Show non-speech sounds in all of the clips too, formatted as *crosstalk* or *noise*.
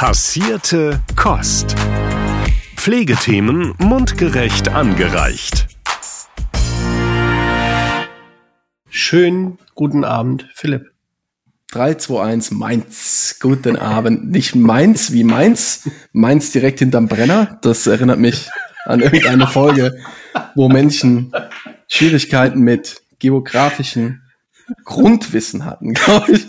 Passierte Kost. Pflegethemen mundgerecht angereicht. Schönen guten Abend, Philipp. 3, 2, 1, Mainz. Guten Abend. Nicht Mainz wie Mainz. Mainz direkt hinterm Brenner. Das erinnert mich an irgendeine Folge, wo Menschen Schwierigkeiten mit geografischen Grundwissen hatten, *laughs* glaube ich.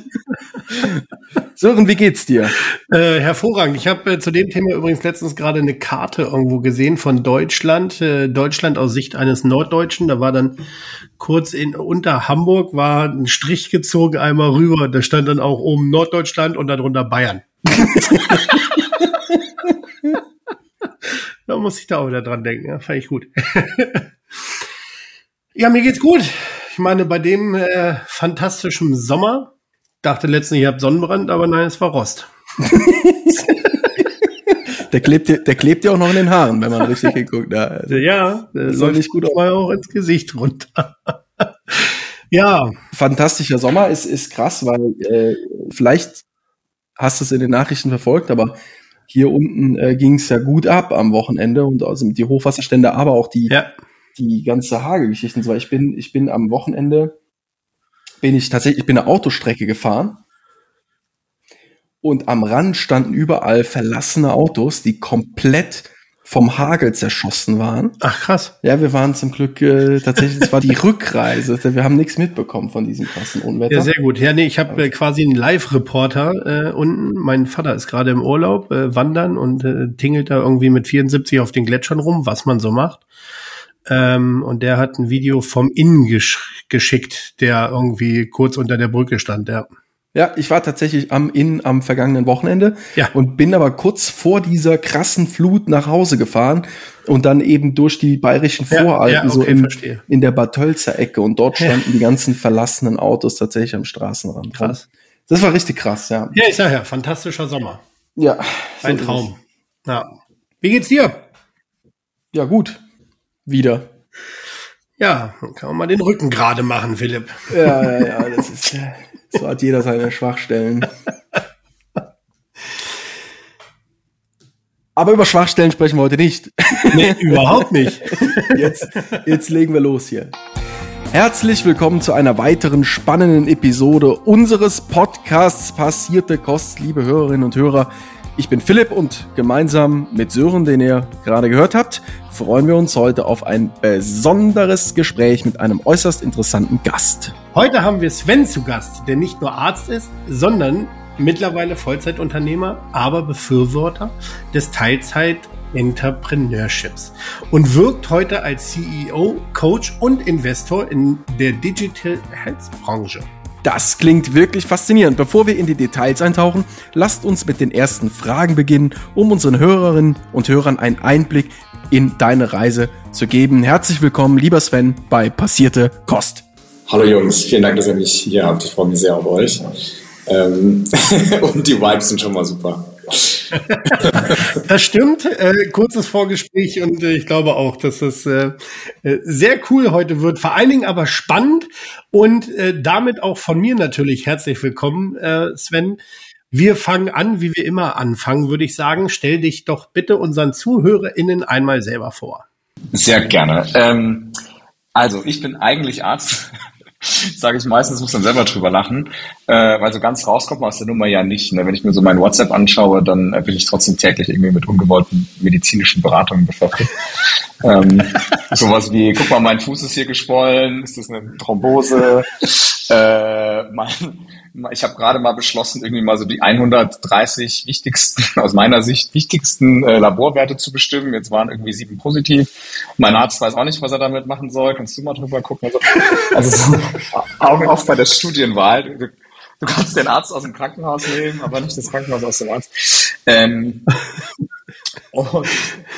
Sören, wie geht's dir? Äh, hervorragend. Ich habe äh, zu dem Thema übrigens letztens gerade eine Karte irgendwo gesehen von Deutschland. Äh, Deutschland aus Sicht eines Norddeutschen. Da war dann kurz in unter Hamburg war ein Strich gezogen einmal rüber. Da stand dann auch oben Norddeutschland und darunter Bayern. *laughs* da muss ich da auch wieder dran denken. Ja, fand ich gut. *laughs* ja, mir geht's gut. Ich meine, bei dem äh, fantastischen Sommer dachte letztens, ich habe Sonnenbrand, aber nein, es war Rost. *laughs* der klebt dir, der klebt dir auch noch in den Haaren, wenn man richtig hat. Also, *laughs* ja, der soll nicht gut mal auch ins Gesicht runter. *laughs* ja. Fantastischer Sommer ist, ist krass, weil äh, vielleicht hast du es in den Nachrichten verfolgt, aber hier unten äh, ging es ja gut ab am Wochenende und also die Hochwasserstände, aber auch die ja die ganze Hagelgeschichte und so. Ich bin, ich bin am Wochenende, bin ich tatsächlich, ich bin eine Autostrecke gefahren und am Rand standen überall verlassene Autos, die komplett vom Hagel zerschossen waren. Ach krass. Ja, wir waren zum Glück äh, tatsächlich, es war die *laughs* Rückreise. Wir haben nichts mitbekommen von diesem krassen Unwetter. Ja, sehr gut. Ja, nee, ich habe äh, quasi einen Live-Reporter äh, unten. Mein Vater ist gerade im Urlaub, äh, wandern und äh, tingelt da irgendwie mit 74 auf den Gletschern rum, was man so macht. Ähm, und der hat ein Video vom Innen gesch geschickt, der irgendwie kurz unter der Brücke stand, ja. Ja, ich war tatsächlich am Inn am vergangenen Wochenende ja. und bin aber kurz vor dieser krassen Flut nach Hause gefahren und dann eben durch die bayerischen Voralpen, ja, ja, okay, so im, in der Bad Tölzer Ecke und dort standen die ganzen verlassenen Autos tatsächlich am Straßenrand. Krass. Das war richtig krass, ja. Ja, ich sag ja, fantastischer Sommer. Ja. Ein so Traum. Ja. Wie geht's dir? Ja, gut wieder. Ja, dann kann man mal den Rücken gerade machen, Philipp. Ja, ja, ja, das ist, so hat jeder seine Schwachstellen. Aber über Schwachstellen sprechen wir heute nicht. Nee, überhaupt nicht. Jetzt, jetzt legen wir los hier. Herzlich willkommen zu einer weiteren spannenden Episode unseres Podcasts Passierte Kost, liebe Hörerinnen und Hörer. Ich bin Philipp und gemeinsam mit Sören, den ihr gerade gehört habt, freuen wir uns heute auf ein besonderes Gespräch mit einem äußerst interessanten Gast. Heute haben wir Sven zu Gast, der nicht nur Arzt ist, sondern mittlerweile Vollzeitunternehmer, aber Befürworter des Teilzeit-Entrepreneurships und wirkt heute als CEO, Coach und Investor in der Digital Health Branche. Das klingt wirklich faszinierend. Bevor wir in die Details eintauchen, lasst uns mit den ersten Fragen beginnen, um unseren Hörerinnen und Hörern einen Einblick in deine Reise zu geben. Herzlich willkommen, lieber Sven, bei Passierte Kost. Hallo Jungs, vielen Dank, dass ihr mich hier habt. Ich freue mich sehr auf euch. Ähm *laughs* und die Vibes sind schon mal super. Das stimmt. Äh, kurzes Vorgespräch und äh, ich glaube auch, dass es äh, äh, sehr cool heute wird. Vor allen Dingen aber spannend und äh, damit auch von mir natürlich herzlich willkommen, äh, Sven. Wir fangen an, wie wir immer anfangen, würde ich sagen. Stell dich doch bitte unseren ZuhörerInnen einmal selber vor. Sehr gerne. Ähm, also, ich bin eigentlich Arzt *laughs* sage ich meistens, muss dann selber drüber lachen, äh, weil so ganz rauskommt man aus der Nummer ja nicht. Ne? Wenn ich mir so mein WhatsApp anschaue, dann äh, bin ich trotzdem täglich irgendwie mit ungewollten medizinischen Beratungen beschäftigt. *laughs* ähm, sowas wie, guck mal, mein Fuß ist hier geschwollen, ist das eine Thrombose? Äh, mein, ich habe gerade mal beschlossen, irgendwie mal so die 130 wichtigsten, *laughs* aus meiner Sicht wichtigsten äh, Laborwerte zu bestimmen. Jetzt waren irgendwie sieben positiv. Mein Arzt weiß auch nicht, was er damit machen soll. Kannst du mal drüber gucken? Also, also so, *laughs* Augen auf bei der Studienwahl. Du, du, kannst den Arzt aus dem Krankenhaus nehmen, aber nicht das Krankenhaus aus dem Arzt. Ähm, *laughs* und,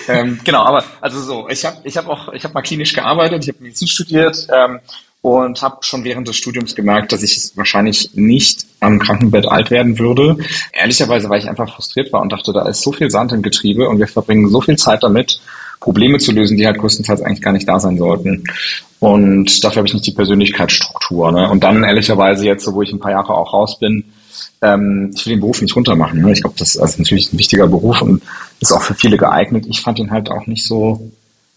ähm, genau, aber also so, ich habe ich hab auch, ich habe mal klinisch gearbeitet, ich habe Medizin studiert ähm, und habe schon während des Studiums gemerkt, dass ich wahrscheinlich nicht am Krankenbett alt werden würde. Ehrlicherweise, weil ich einfach frustriert war und dachte, da ist so viel Sand im Getriebe und wir verbringen so viel Zeit damit, Probleme zu lösen, die halt größtenteils eigentlich gar nicht da sein sollten. Und dafür habe ich nicht die Persönlichkeitsstruktur. Ne? Und dann ehrlicherweise jetzt, wo ich ein paar Jahre auch raus bin, ähm, ich will den Beruf nicht runtermachen. Ne? Ich glaube, das ist natürlich ein wichtiger Beruf und ist auch für viele geeignet. Ich fand ihn halt auch nicht so,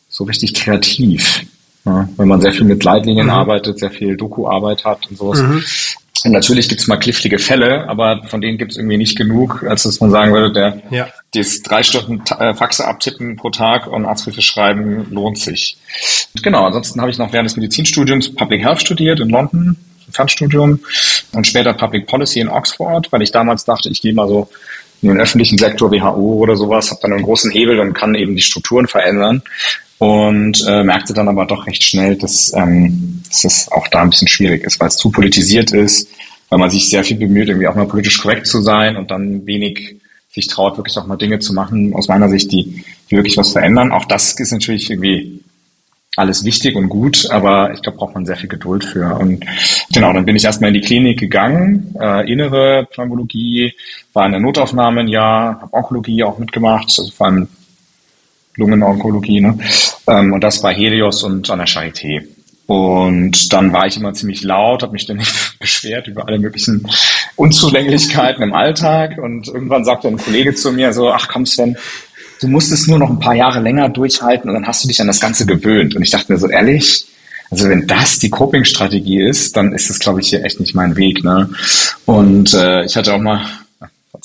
so richtig kreativ. Ja? Wenn man sehr viel mit Leitlinien mhm. arbeitet, sehr viel Doku-Arbeit hat und sowas. Mhm. Und natürlich gibt's mal knifflige Fälle, aber von denen gibt's irgendwie nicht genug, als dass man sagen würde, der ja. das drei Stunden äh, Faxe abtippen pro Tag und Arztbriefe schreiben lohnt sich. Und genau, ansonsten habe ich noch während des Medizinstudiums Public Health studiert in London, Fernstudium und später Public Policy in Oxford, weil ich damals dachte, ich gehe mal so in den öffentlichen Sektor WHO oder sowas, habe dann einen großen Hebel und kann eben die Strukturen verändern und äh, merkte dann aber doch recht schnell, dass, ähm, dass es auch da ein bisschen schwierig ist, weil es zu politisiert ist, weil man sich sehr viel bemüht, irgendwie auch mal politisch korrekt zu sein und dann wenig sich traut, wirklich auch mal Dinge zu machen, aus meiner Sicht, die, die wirklich was verändern. Auch das ist natürlich irgendwie alles wichtig und gut, aber ich glaube, braucht man sehr viel Geduld für. Und genau, dann bin ich erstmal in die Klinik gegangen, äh, innere Pneumologie, war in der Notaufnahme ein Jahr, habe Onkologie auch mitgemacht, also vor allem Lungenonkologie, ne? Ähm, und das war Helios und an der Charité. Und dann war ich immer ziemlich laut, habe mich ständig *laughs* beschwert über alle möglichen Unzulänglichkeiten im Alltag. Und irgendwann sagte ein Kollege zu mir so, ach komm Sven, du musst es nur noch ein paar Jahre länger durchhalten und dann hast du dich an das Ganze gewöhnt. Und ich dachte mir so, ehrlich, also wenn das die Coping-Strategie ist, dann ist das, glaube ich, hier echt nicht mein Weg. Ne? Und äh, ich hatte auch mal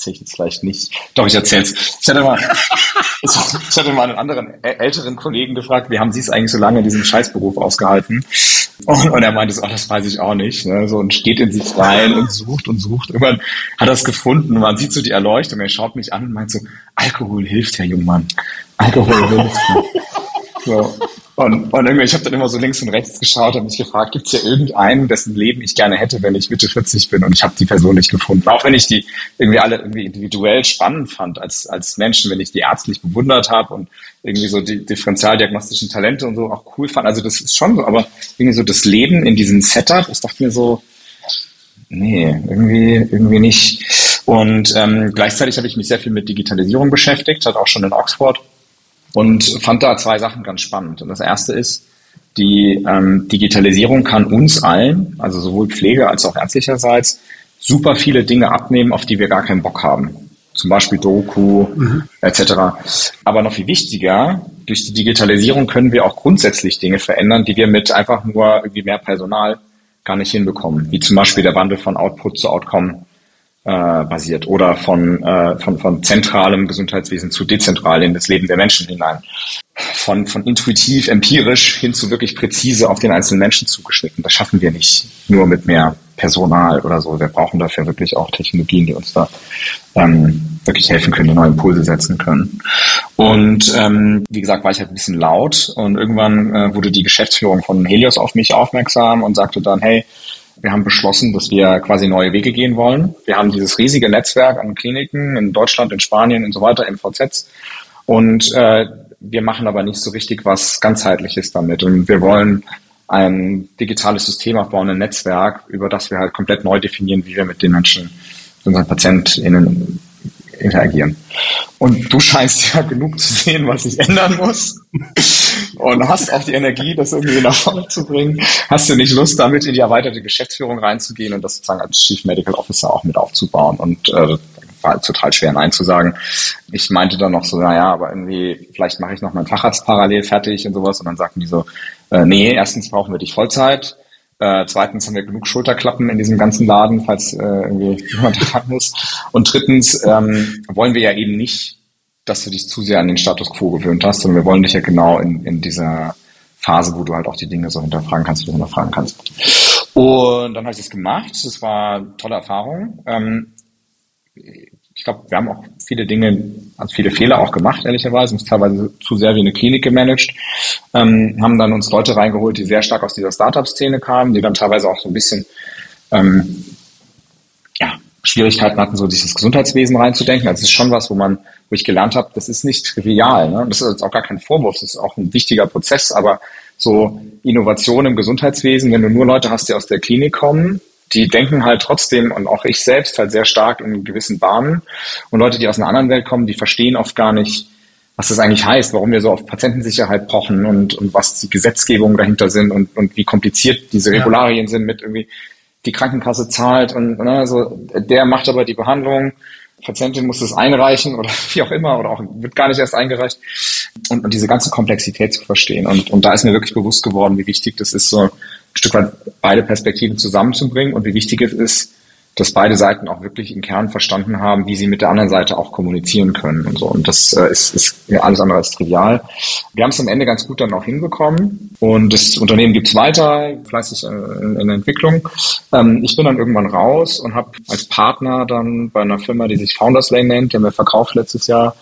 erzähle ich jetzt vielleicht nicht. Doch, ich erzähl's. Ich hatte mal, *laughs* ich hatte mal einen anderen älteren Kollegen gefragt, wie haben Sie es eigentlich so lange in diesem Scheißberuf ausgehalten? Und, und er meinte, oh, das weiß ich auch nicht. Ne? So, und steht in sich rein und sucht und sucht. Irgendwann hat er es gefunden. Man sieht so die Erleuchtung. Er schaut mich an und meint so, Alkohol hilft, Herr Jungmann. Alkohol *laughs* hilft. So. Und, und irgendwie, ich habe dann immer so links und rechts geschaut und mich gefragt, gibt es ja irgendeinen, dessen Leben ich gerne hätte, wenn ich Mitte 40 bin? Und ich habe die Person nicht gefunden. Auch wenn ich die irgendwie alle irgendwie individuell spannend fand als, als Menschen, wenn ich die ärztlich bewundert habe und irgendwie so die differenzialdiagnostischen Talente und so auch cool fand. Also das ist schon so, aber irgendwie so das Leben in diesem Setup, ich dachte mir so, nee, irgendwie, irgendwie nicht. Und ähm, gleichzeitig habe ich mich sehr viel mit Digitalisierung beschäftigt, hat auch schon in Oxford und fand da zwei Sachen ganz spannend. Und das erste ist, die ähm, Digitalisierung kann uns allen, also sowohl Pflege als auch ärztlicherseits, super viele Dinge abnehmen, auf die wir gar keinen Bock haben. Zum Beispiel Doku mhm. etc. Aber noch viel wichtiger, durch die Digitalisierung können wir auch grundsätzlich Dinge verändern, die wir mit einfach nur irgendwie mehr Personal gar nicht hinbekommen. Wie zum Beispiel der Wandel von Output zu Outcome äh, basiert oder von, äh, von, von zentralem Gesundheitswesen zu dezentral in das Leben der Menschen hinein. Von, von intuitiv, empirisch hin zu wirklich präzise auf den einzelnen Menschen zugeschnitten. Das schaffen wir nicht nur mit mehr Personal oder so. Wir brauchen dafür wirklich auch Technologien, die uns da ähm, wirklich helfen können, die neue Impulse setzen können. Und ähm, wie gesagt, war ich halt ein bisschen laut und irgendwann äh, wurde die Geschäftsführung von Helios auf mich aufmerksam und sagte dann, hey, wir haben beschlossen, dass wir quasi neue Wege gehen wollen. Wir haben dieses riesige Netzwerk an Kliniken in Deutschland, in Spanien und so weiter, MVZs. Und äh, wir machen aber nicht so richtig was ganzheitliches damit. Und wir wollen ein digitales System aufbauen, ein Netzwerk, über das wir halt komplett neu definieren, wie wir mit den Menschen, unseren PatientInnen interagieren. Und du scheinst ja genug zu sehen, was sich ändern muss. Und hast auch die Energie, das irgendwie nach vorne zu bringen. Hast du nicht Lust, damit in die erweiterte Geschäftsführung reinzugehen und das sozusagen als Chief Medical Officer auch mit aufzubauen? Und äh, war total schwer Nein zu sagen. Ich meinte dann noch so, naja, aber irgendwie, vielleicht mache ich noch meinen Facharzt parallel fertig und sowas. Und dann sagten die so, äh, nee, erstens brauchen wir dich Vollzeit. Äh, zweitens haben wir genug Schulterklappen in diesem ganzen Laden, falls äh, irgendwie jemand *laughs* ran muss. Und drittens ähm, wollen wir ja eben nicht, dass du dich zu sehr an den Status quo gewöhnt hast, sondern wir wollen dich ja genau in, in dieser Phase, wo du halt auch die Dinge so hinterfragen kannst, du hinterfragen kannst. Und dann habe ich das gemacht. Das war tolle Erfahrung. Ähm, ich glaube, wir haben auch viele Dinge, also viele Fehler auch gemacht, ehrlicherweise, uns teilweise zu sehr wie eine Klinik gemanagt, ähm, haben dann uns Leute reingeholt, die sehr stark aus dieser Startup-Szene kamen, die dann teilweise auch so ein bisschen ähm, ja, Schwierigkeiten hatten, so dieses Gesundheitswesen reinzudenken. Also es ist schon was, wo man, wo ich gelernt habe, das ist nicht trivial. Ne? Das ist jetzt auch gar kein Vorwurf, das ist auch ein wichtiger Prozess, aber so Innovation im Gesundheitswesen, wenn du nur Leute hast, die aus der Klinik kommen, die denken halt trotzdem und auch ich selbst halt sehr stark in gewissen Bahnen. Und Leute, die aus einer anderen Welt kommen, die verstehen oft gar nicht, was das eigentlich heißt, warum wir so auf Patientensicherheit pochen und, und was die Gesetzgebungen dahinter sind und, und wie kompliziert diese Regularien ja. sind mit irgendwie die Krankenkasse zahlt und ne, also der macht aber die Behandlung, Patientin muss es einreichen oder *laughs* wie auch immer oder auch wird gar nicht erst eingereicht und, und diese ganze Komplexität zu verstehen und, und da ist mir wirklich bewusst geworden, wie wichtig das ist, so Stück weit beide Perspektiven zusammenzubringen und wie wichtig es ist, dass beide Seiten auch wirklich im Kern verstanden haben, wie sie mit der anderen Seite auch kommunizieren können und so. Und das äh, ist, ist ja alles andere als trivial. Wir haben es am Ende ganz gut dann auch hinbekommen und das Unternehmen gibt's weiter, fleißig äh, in, in Entwicklung. Ähm, ich bin dann irgendwann raus und habe als Partner dann bei einer Firma, die sich Founders Lane nennt, die haben wir verkauft letztes Jahr,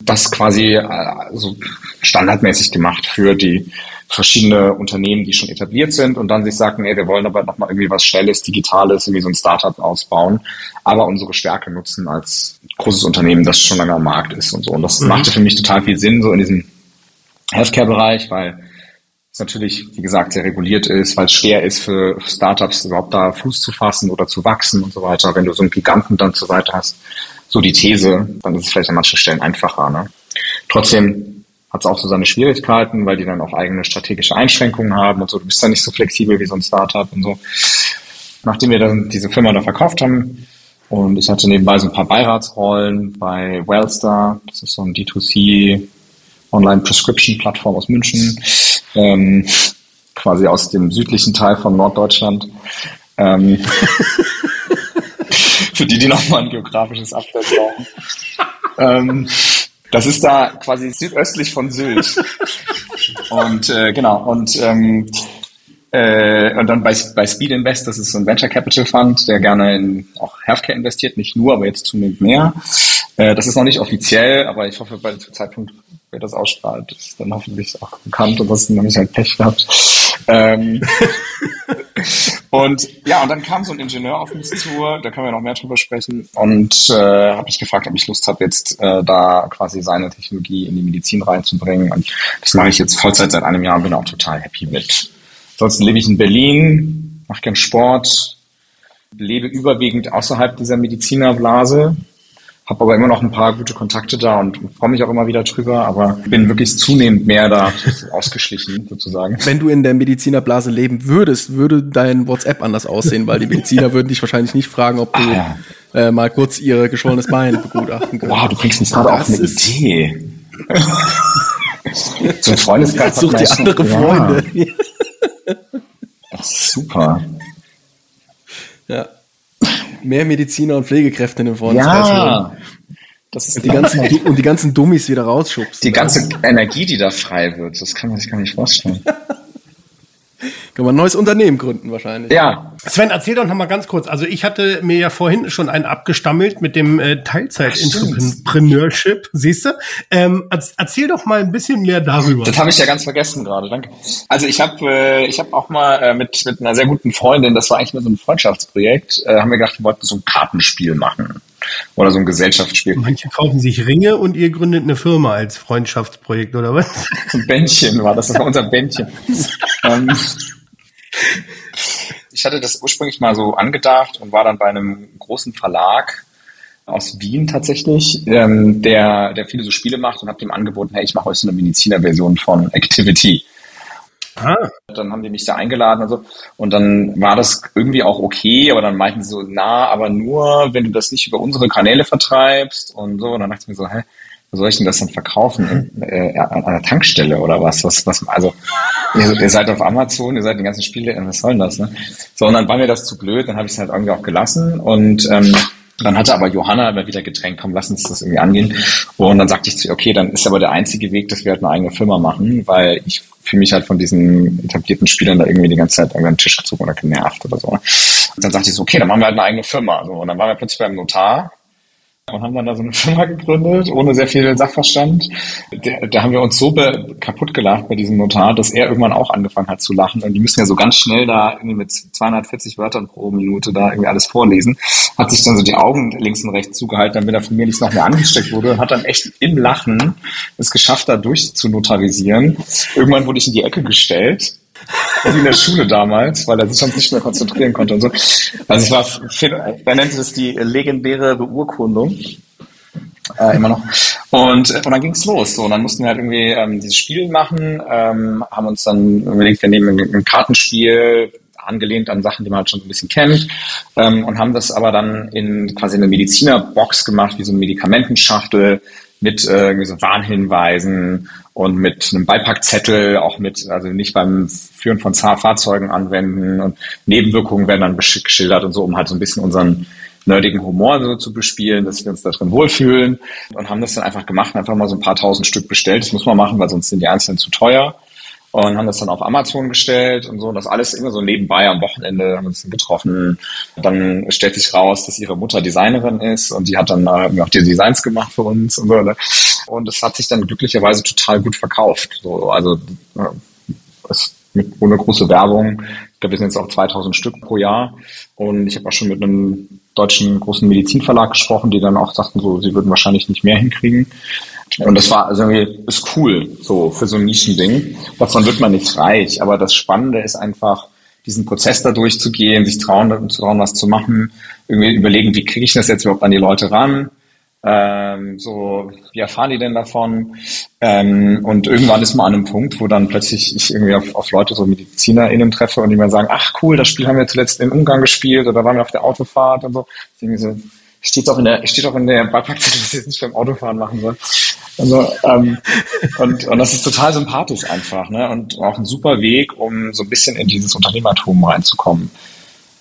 das quasi äh, so standardmäßig gemacht für die verschiedene Unternehmen, die schon etabliert sind und dann sich sagen, ey, wir wollen aber nochmal irgendwie was Schnelles, Digitales, irgendwie so ein Startup ausbauen, aber unsere Stärke nutzen als großes Unternehmen, das schon lange am Markt ist und so. Und das mhm. machte für mich total viel Sinn, so in diesem Healthcare-Bereich, weil es natürlich, wie gesagt, sehr reguliert ist, weil es schwer ist für Startups überhaupt da Fuß zu fassen oder zu wachsen und so weiter. Wenn du so einen Giganten dann zur Seite hast, so die These, dann ist es vielleicht an manchen Stellen einfacher. Ne? Trotzdem hat es auch so seine Schwierigkeiten, weil die dann auch eigene strategische Einschränkungen haben und so. Du bist dann nicht so flexibel wie so ein Startup und so. Nachdem wir dann diese Firma da verkauft haben und ich hatte nebenbei so ein paar Beiratsrollen bei Wellstar, das ist so ein D2C Online-Prescription-Plattform aus München, ähm, quasi aus dem südlichen Teil von Norddeutschland. Ähm, *laughs* für die, die nochmal ein geografisches Update brauchen. ähm, das ist da quasi südöstlich von Sylt. *laughs* und äh, genau, und ähm, äh, und dann bei, bei Speed Invest, das ist so ein Venture Capital Fund, der gerne in auch Healthcare investiert, nicht nur, aber jetzt zunehmend mehr. Äh, das ist noch nicht offiziell, aber ich hoffe, bei dem Zeitpunkt, wer das ausstrahlt, ist dann hoffentlich auch bekannt und das ist nämlich ein Pech gehabt. Ähm, *laughs* *laughs* und ja, und dann kam so ein Ingenieur auf mich zu, da können wir noch mehr drüber sprechen, und äh, habe mich gefragt, ob ich Lust habe, jetzt äh, da quasi seine Technologie in die Medizin reinzubringen. Und das mache ich jetzt Vollzeit seit einem Jahr und bin auch total happy mit. Ansonsten lebe ich in Berlin, mache gern Sport, lebe überwiegend außerhalb dieser Medizinerblase, habe aber immer noch ein paar gute Kontakte da und freue mich auch immer wieder drüber, aber bin wirklich zunehmend mehr da ausgeschlichen *laughs* sozusagen. Wenn du in der Medizinerblase leben würdest, würde dein WhatsApp anders aussehen, weil die *laughs* Mediziner würden dich wahrscheinlich nicht fragen, ob du ah, ja. äh, mal kurz ihr geschwollenes Bein begutachten kannst. Wow, du bringst mich gerade auf eine Idee. *laughs* ein Freundeskreis Such dir andere Freunde. Das ist super. Ja mehr Mediziner und Pflegekräfte in dem Freundeskreis ja. Das ist und, die ganzen, und die ganzen Dummies wieder rausschubst. Die ganze Energie, die da frei wird, das kann man sich gar nicht vorstellen. *laughs* Kann man ein neues Unternehmen gründen wahrscheinlich. Ja. Sven, erzähl doch noch mal ganz kurz. Also ich hatte mir ja vorhin schon einen abgestammelt mit dem äh, Teilzeit-Entrepreneurship, siehst du? Ähm, erzähl doch mal ein bisschen mehr darüber. Das habe ich ja ganz vergessen gerade, danke. Also ich habe äh, ich hab auch mal äh, mit, mit einer sehr guten Freundin, das war eigentlich mal so ein Freundschaftsprojekt, äh, haben wir gedacht, wir wollten so ein Kartenspiel machen. Oder so ein Gesellschaftsspiel. Manche kaufen sich Ringe und ihr gründet eine Firma als Freundschaftsprojekt, oder was? Ein Bändchen war das, das war unser Bändchen. *laughs* ähm, *laughs* ich hatte das ursprünglich mal so angedacht und war dann bei einem großen Verlag aus Wien tatsächlich, ähm, der, der viele so Spiele macht und habe dem angeboten, hey, ich mache euch so eine Mediziner-Version von Activity. Ah. Dann haben die mich da eingeladen und so. Und dann war das irgendwie auch okay, aber dann meinten sie so, na, aber nur, wenn du das nicht über unsere Kanäle vertreibst und so. Und dann dachte ich mir so, hä, soll ich denn das dann verkaufen? Äh, an einer Tankstelle oder was? Was, was, also, ihr, ihr, seid auf Amazon, ihr seid die ganzen Spiele, was soll denn das, ne? So, und dann war mir das zu blöd, dann habe ich es halt irgendwie auch gelassen und, ähm, dann hatte aber Johanna immer wieder gedrängt, komm, lass uns das irgendwie angehen. Und dann sagte ich zu ihr, okay, dann ist aber der einzige Weg, dass wir halt eine eigene Firma machen, weil ich fühle mich halt von diesen etablierten Spielern da irgendwie die ganze Zeit irgendwie an den Tisch gezogen oder genervt oder so. Und dann sagte ich so, okay, dann machen wir halt eine eigene Firma. So, und dann waren wir plötzlich beim Notar und haben dann da so eine *laughs* Firma gegründet, ohne sehr viel Sachverstand. Da, haben wir uns so kaputt gelacht bei diesem Notar, dass er irgendwann auch angefangen hat zu lachen. Und die müssen ja so ganz schnell da irgendwie mit 240 Wörtern pro Minute da irgendwie alles vorlesen. Hat sich dann so die Augen links und rechts zugehalten, damit er von mir nicht noch mehr angesteckt wurde. Und hat dann echt im Lachen es geschafft, da durchzunotarisieren. Irgendwann wurde ich in die Ecke gestellt wie in der Schule damals, weil er sich sonst nicht mehr konzentrieren konnte und so. Also es war, er nannte das die legendäre Beurkundung. Äh, immer noch. Und, äh, und dann ging's los. So, und dann mussten wir halt irgendwie ähm, dieses Spiel machen, ähm, haben uns dann überlegt, wir nehmen ein, Kartenspiel, angelehnt an Sachen, die man halt schon ein bisschen kennt ähm, und haben das aber dann in quasi eine Medizinerbox gemacht, wie so eine Medikamentenschachtel mit äh, irgendwie so Warnhinweisen und mit einem Beipackzettel, auch mit, also nicht beim Führen von Fahrzeugen anwenden und Nebenwirkungen werden dann geschildert und so, um halt so ein bisschen unseren nerdigen Humor so zu bespielen, dass wir uns da drin wohlfühlen und haben das dann einfach gemacht, einfach mal so ein paar tausend Stück bestellt. Das muss man machen, weil sonst sind die einzelnen zu teuer und haben das dann auf Amazon gestellt und so. Und das alles immer so nebenbei am Wochenende haben uns getroffen. Dann stellt sich raus, dass ihre Mutter Designerin ist und die hat dann äh, auch die Designs gemacht für uns und so. Und es hat sich dann glücklicherweise total gut verkauft. So, also es mit ohne große Werbung. Ich glaube, wir sind jetzt auch 2000 Stück pro Jahr. Und ich habe auch schon mit einem deutschen großen Medizinverlag gesprochen, die dann auch sagten, so, sie würden wahrscheinlich nicht mehr hinkriegen. Und das war also irgendwie ist cool, so für so ein Nischending. Davon wird man nicht reich, aber das Spannende ist einfach, diesen Prozess da durchzugehen, sich trauen, trauen, was zu machen, irgendwie überlegen, wie kriege ich das jetzt überhaupt an die Leute ran? Ähm, so, wie erfahren die denn davon? Ähm, und irgendwann ist man an einem Punkt, wo dann plötzlich ich irgendwie auf, auf Leute, so MedizinerInnen treffe und die mir sagen, ach cool, das Spiel haben wir zuletzt in Ungarn gespielt oder waren wir auf der Autofahrt und so. Irgendwie so steht auch in der, steht auch in der Beipackzettel, *laughs* dass ich jetzt nicht beim Autofahren machen soll. Also, ähm, und, und das ist total sympathisch einfach, ne? Und auch ein super Weg, um so ein bisschen in dieses Unternehmertum reinzukommen.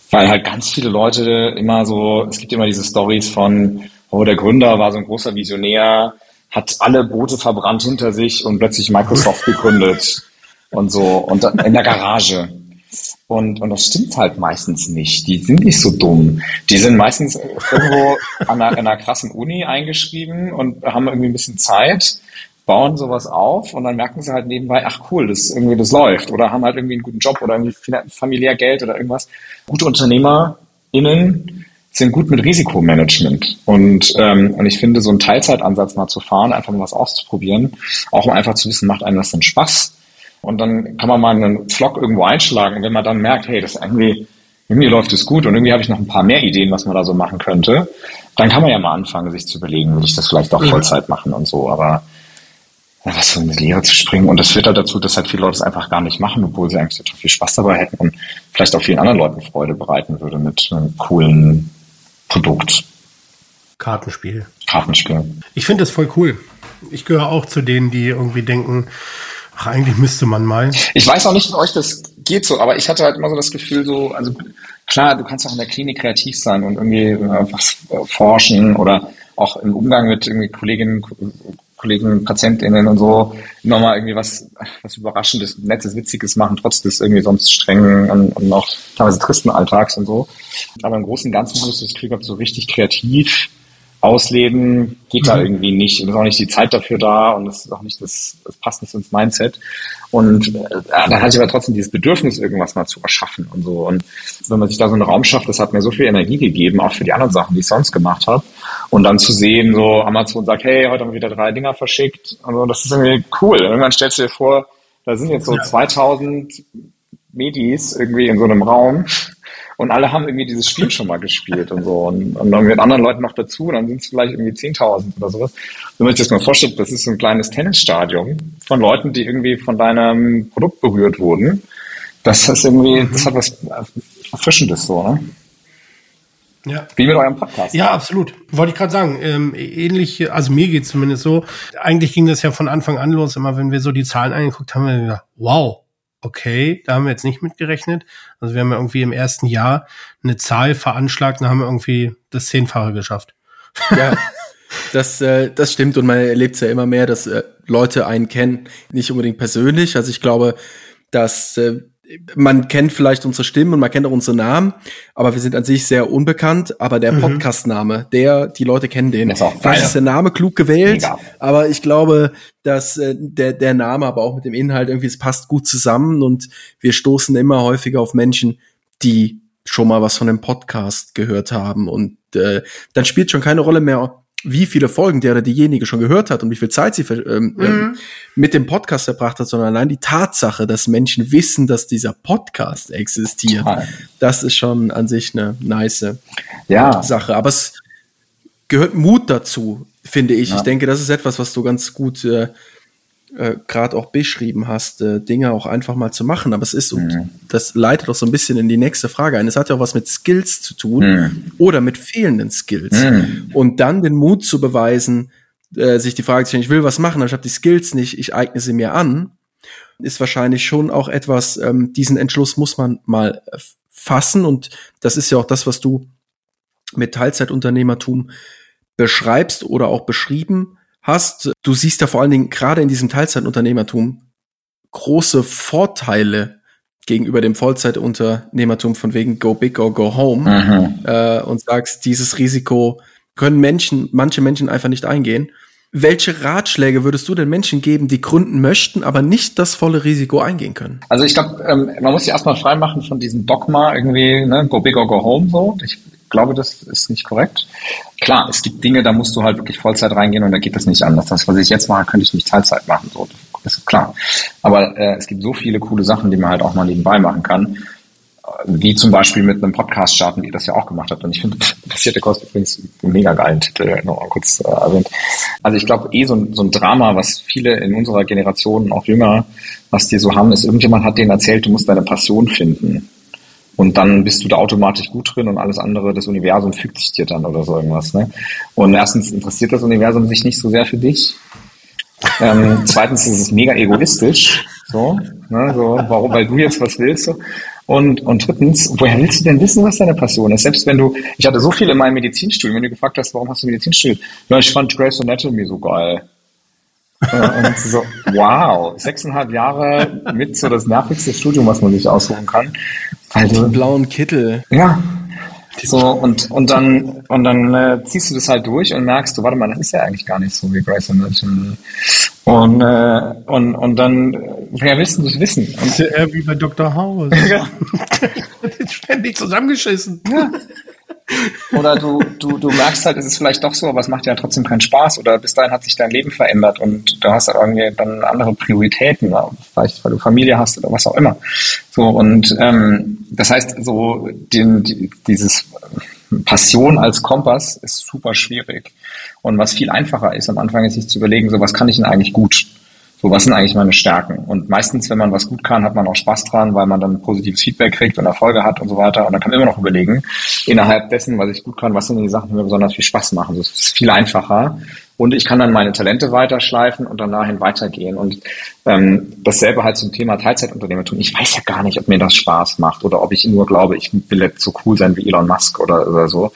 Weil halt ganz viele Leute immer so, es gibt immer diese Stories von, oh, der Gründer war so ein großer Visionär, hat alle Boote verbrannt hinter sich und plötzlich Microsoft gegründet *laughs* und so und in der Garage. Und, und das stimmt halt meistens nicht. Die sind nicht so dumm. Die sind meistens irgendwo an einer, einer krassen Uni eingeschrieben und haben irgendwie ein bisschen Zeit, bauen sowas auf und dann merken sie halt nebenbei, ach cool, das irgendwie das läuft oder haben halt irgendwie einen guten Job oder irgendwie familiär Geld oder irgendwas. Gute UnternehmerInnen sind gut mit Risikomanagement. Und, ähm, und ich finde, so einen Teilzeitansatz mal zu fahren, einfach mal was auszuprobieren, auch um einfach zu wissen, macht einem das denn Spaß? Und dann kann man mal einen Vlog irgendwo einschlagen. Und wenn man dann merkt, hey, das irgendwie, irgendwie läuft es gut und irgendwie habe ich noch ein paar mehr Ideen, was man da so machen könnte, dann kann man ja mal anfangen, sich zu überlegen, will ich das vielleicht auch Vollzeit machen und so. Aber ja, was für eine Lehre zu springen. Und das führt halt dazu, dass halt viele Leute es einfach gar nicht machen, obwohl sie eigentlich total viel Spaß dabei hätten und vielleicht auch vielen anderen Leuten Freude bereiten würde mit einem coolen Produkt. Kartenspiel. Kartenspiel. Ich finde das voll cool. Ich gehöre auch zu denen, die irgendwie denken, Ach, eigentlich müsste man mal. Ich weiß auch nicht, wie euch das geht so, aber ich hatte halt immer so das Gefühl, so, also klar, du kannst auch in der Klinik kreativ sein und irgendwie was forschen oder auch im Umgang mit irgendwie Kolleginnen, Kollegen, PatientInnen und so immer mal irgendwie was, was Überraschendes, Nettes, Witziges machen, trotz des irgendwie sonst strengen und, und noch teilweise tristen Alltags und so. Aber im Großen und Ganzen habe ich das Gefühl gehabt, so richtig kreativ ausleben geht mhm. da irgendwie nicht. Und ist auch nicht die Zeit dafür da und es ist auch nicht das, das passt nicht ins Mindset. Und äh, dann hatte ich aber trotzdem dieses Bedürfnis, irgendwas mal zu erschaffen und so. Und wenn man sich da so einen Raum schafft, das hat mir so viel Energie gegeben, auch für die anderen Sachen, die ich sonst gemacht habe. Und dann zu sehen, so Amazon sagt, hey, heute haben wir wieder drei Dinger verschickt. Also das ist irgendwie cool. Irgendwann stellst du dir vor, da sind jetzt so ja. 2000 Medis irgendwie in so einem Raum und alle haben irgendwie dieses Spiel schon mal gespielt und so. Und, und dann mit anderen Leuten noch dazu, und dann sind es vielleicht irgendwie 10.000 oder sowas. Wenn man sich das mal vorstellt, das ist so ein kleines Tennisstadion von Leuten, die irgendwie von deinem Produkt berührt wurden. Das ist irgendwie, das hat was Erfrischendes so, ne? Ja. Wie mit eurem Podcast. Ja, absolut. Wollte ich gerade sagen. Ähm, ähnlich, also mir geht zumindest so. Eigentlich ging das ja von Anfang an los, immer wenn wir so die Zahlen angeguckt haben, haben wir gedacht, wow, okay, da haben wir jetzt nicht mitgerechnet. Also wir haben ja irgendwie im ersten Jahr eine Zahl veranschlagt und haben wir irgendwie das Zehnfache geschafft. Ja, *laughs* das, äh, das stimmt und man erlebt es ja immer mehr, dass äh, Leute einen kennen, nicht unbedingt persönlich. Also ich glaube, dass äh, man kennt vielleicht unsere Stimmen und man kennt auch unsere Namen, aber wir sind an sich sehr unbekannt. Aber der mhm. Podcast-Name, der, die Leute kennen den. Ist vielleicht ist der Name klug gewählt, Mega. aber ich glaube, dass äh, der, der Name aber auch mit dem Inhalt irgendwie, es passt gut zusammen und wir stoßen immer häufiger auf Menschen, die schon mal was von dem Podcast gehört haben und äh, dann spielt schon keine Rolle mehr, wie viele Folgen der oder diejenige schon gehört hat und wie viel Zeit sie ähm, mhm. ähm, mit dem Podcast verbracht hat, sondern allein die Tatsache, dass Menschen wissen, dass dieser Podcast existiert, Total. das ist schon an sich eine nice ja. Sache. Aber es gehört Mut dazu, finde ich. Ja. Ich denke, das ist etwas, was du ganz gut äh, äh, gerade auch beschrieben hast, äh, Dinge auch einfach mal zu machen. Aber es ist, und mhm. das leitet auch so ein bisschen in die nächste Frage ein, es hat ja auch was mit Skills zu tun mhm. oder mit fehlenden Skills. Mhm. Und dann den Mut zu beweisen, äh, sich die Frage zu stellen, ich will was machen, aber ich habe die Skills nicht, ich eigne sie mir an, ist wahrscheinlich schon auch etwas, ähm, diesen Entschluss muss man mal fassen. Und das ist ja auch das, was du mit Teilzeitunternehmertum beschreibst oder auch beschrieben hast. Du siehst ja vor allen Dingen gerade in diesem Teilzeitunternehmertum große Vorteile gegenüber dem Vollzeitunternehmertum von wegen go big or go home mhm. äh, und sagst, dieses Risiko können Menschen, manche Menschen einfach nicht eingehen. Welche Ratschläge würdest du den Menschen geben, die gründen möchten, aber nicht das volle Risiko eingehen können? Also ich glaube, ähm, man muss sich erstmal freimachen von diesem Dogma irgendwie, ne, go big or go home so. Ich glaube, das ist nicht korrekt. Klar, es gibt Dinge, da musst du halt wirklich Vollzeit reingehen und da geht das nicht anders. Das, was ich jetzt mache, könnte ich nicht Teilzeit machen. So, das ist klar. Aber äh, es gibt so viele coole Sachen, die man halt auch mal nebenbei machen kann. Wie zum Beispiel mit einem Podcast starten, wie das ja auch gemacht hat. Und ich finde, passierte Kost übrigens einen mega geilen Titel, noch mal kurz äh, erwähnt. Also ich glaube, eh so ein, so ein Drama, was viele in unserer Generation, auch jünger, was die so haben, ist, irgendjemand hat denen erzählt, du musst deine Passion finden. Und dann bist du da automatisch gut drin und alles andere, das Universum fügt sich dir dann oder so irgendwas. Ne? Und erstens interessiert das Universum sich nicht so sehr für dich. Ähm, *laughs* zweitens ist es mega egoistisch. So, ne, so, warum, weil du jetzt was willst. So. Und, und drittens, woher willst du denn wissen, was deine Passion ist? Selbst wenn du, ich hatte so viel in meinem Medizinstudium, wenn du gefragt hast, warum hast du Medizin studiert? Ja, ich fand Grace Anatomy so geil. und so, wow, sechseinhalb Jahre mit so das nervigste Studium, was man sich aussuchen kann. Also, Den blauen Kittel. Ja. So, und, und dann, und dann äh, ziehst du das halt durch und merkst du, warte mal, das ist ja eigentlich gar nicht so wie Grace Anatomy. Und, äh, und, und dann, wer willst du das wissen? Und, das ist ja eher wie bei Dr. House. *laughs* ja. *laughs* Ständig zusammengeschissen. Ja. Oder du, du, du merkst halt, es ist vielleicht doch so, aber es macht ja trotzdem keinen Spaß. Oder bis dahin hat sich dein Leben verändert und du hast irgendwie dann andere Prioritäten, vielleicht weil du Familie hast oder was auch immer. So und ähm, das heißt, so den, die, dieses Passion als Kompass ist super schwierig. Und was viel einfacher ist am Anfang, ist sich zu überlegen, so was kann ich denn eigentlich gut? So, was sind eigentlich meine Stärken? Und meistens, wenn man was gut kann, hat man auch Spaß dran, weil man dann positives Feedback kriegt und Erfolge hat und so weiter. Und dann kann man immer noch überlegen, innerhalb dessen, was ich gut kann, was sind die Sachen, die mir besonders viel Spaß machen. Das ist viel einfacher. Und ich kann dann meine Talente weiterschleifen und dann dahin weitergehen. Und ähm, dasselbe halt zum Thema Teilzeitunternehmertum. Ich weiß ja gar nicht, ob mir das Spaß macht oder ob ich nur glaube, ich will jetzt so cool sein wie Elon Musk oder, oder so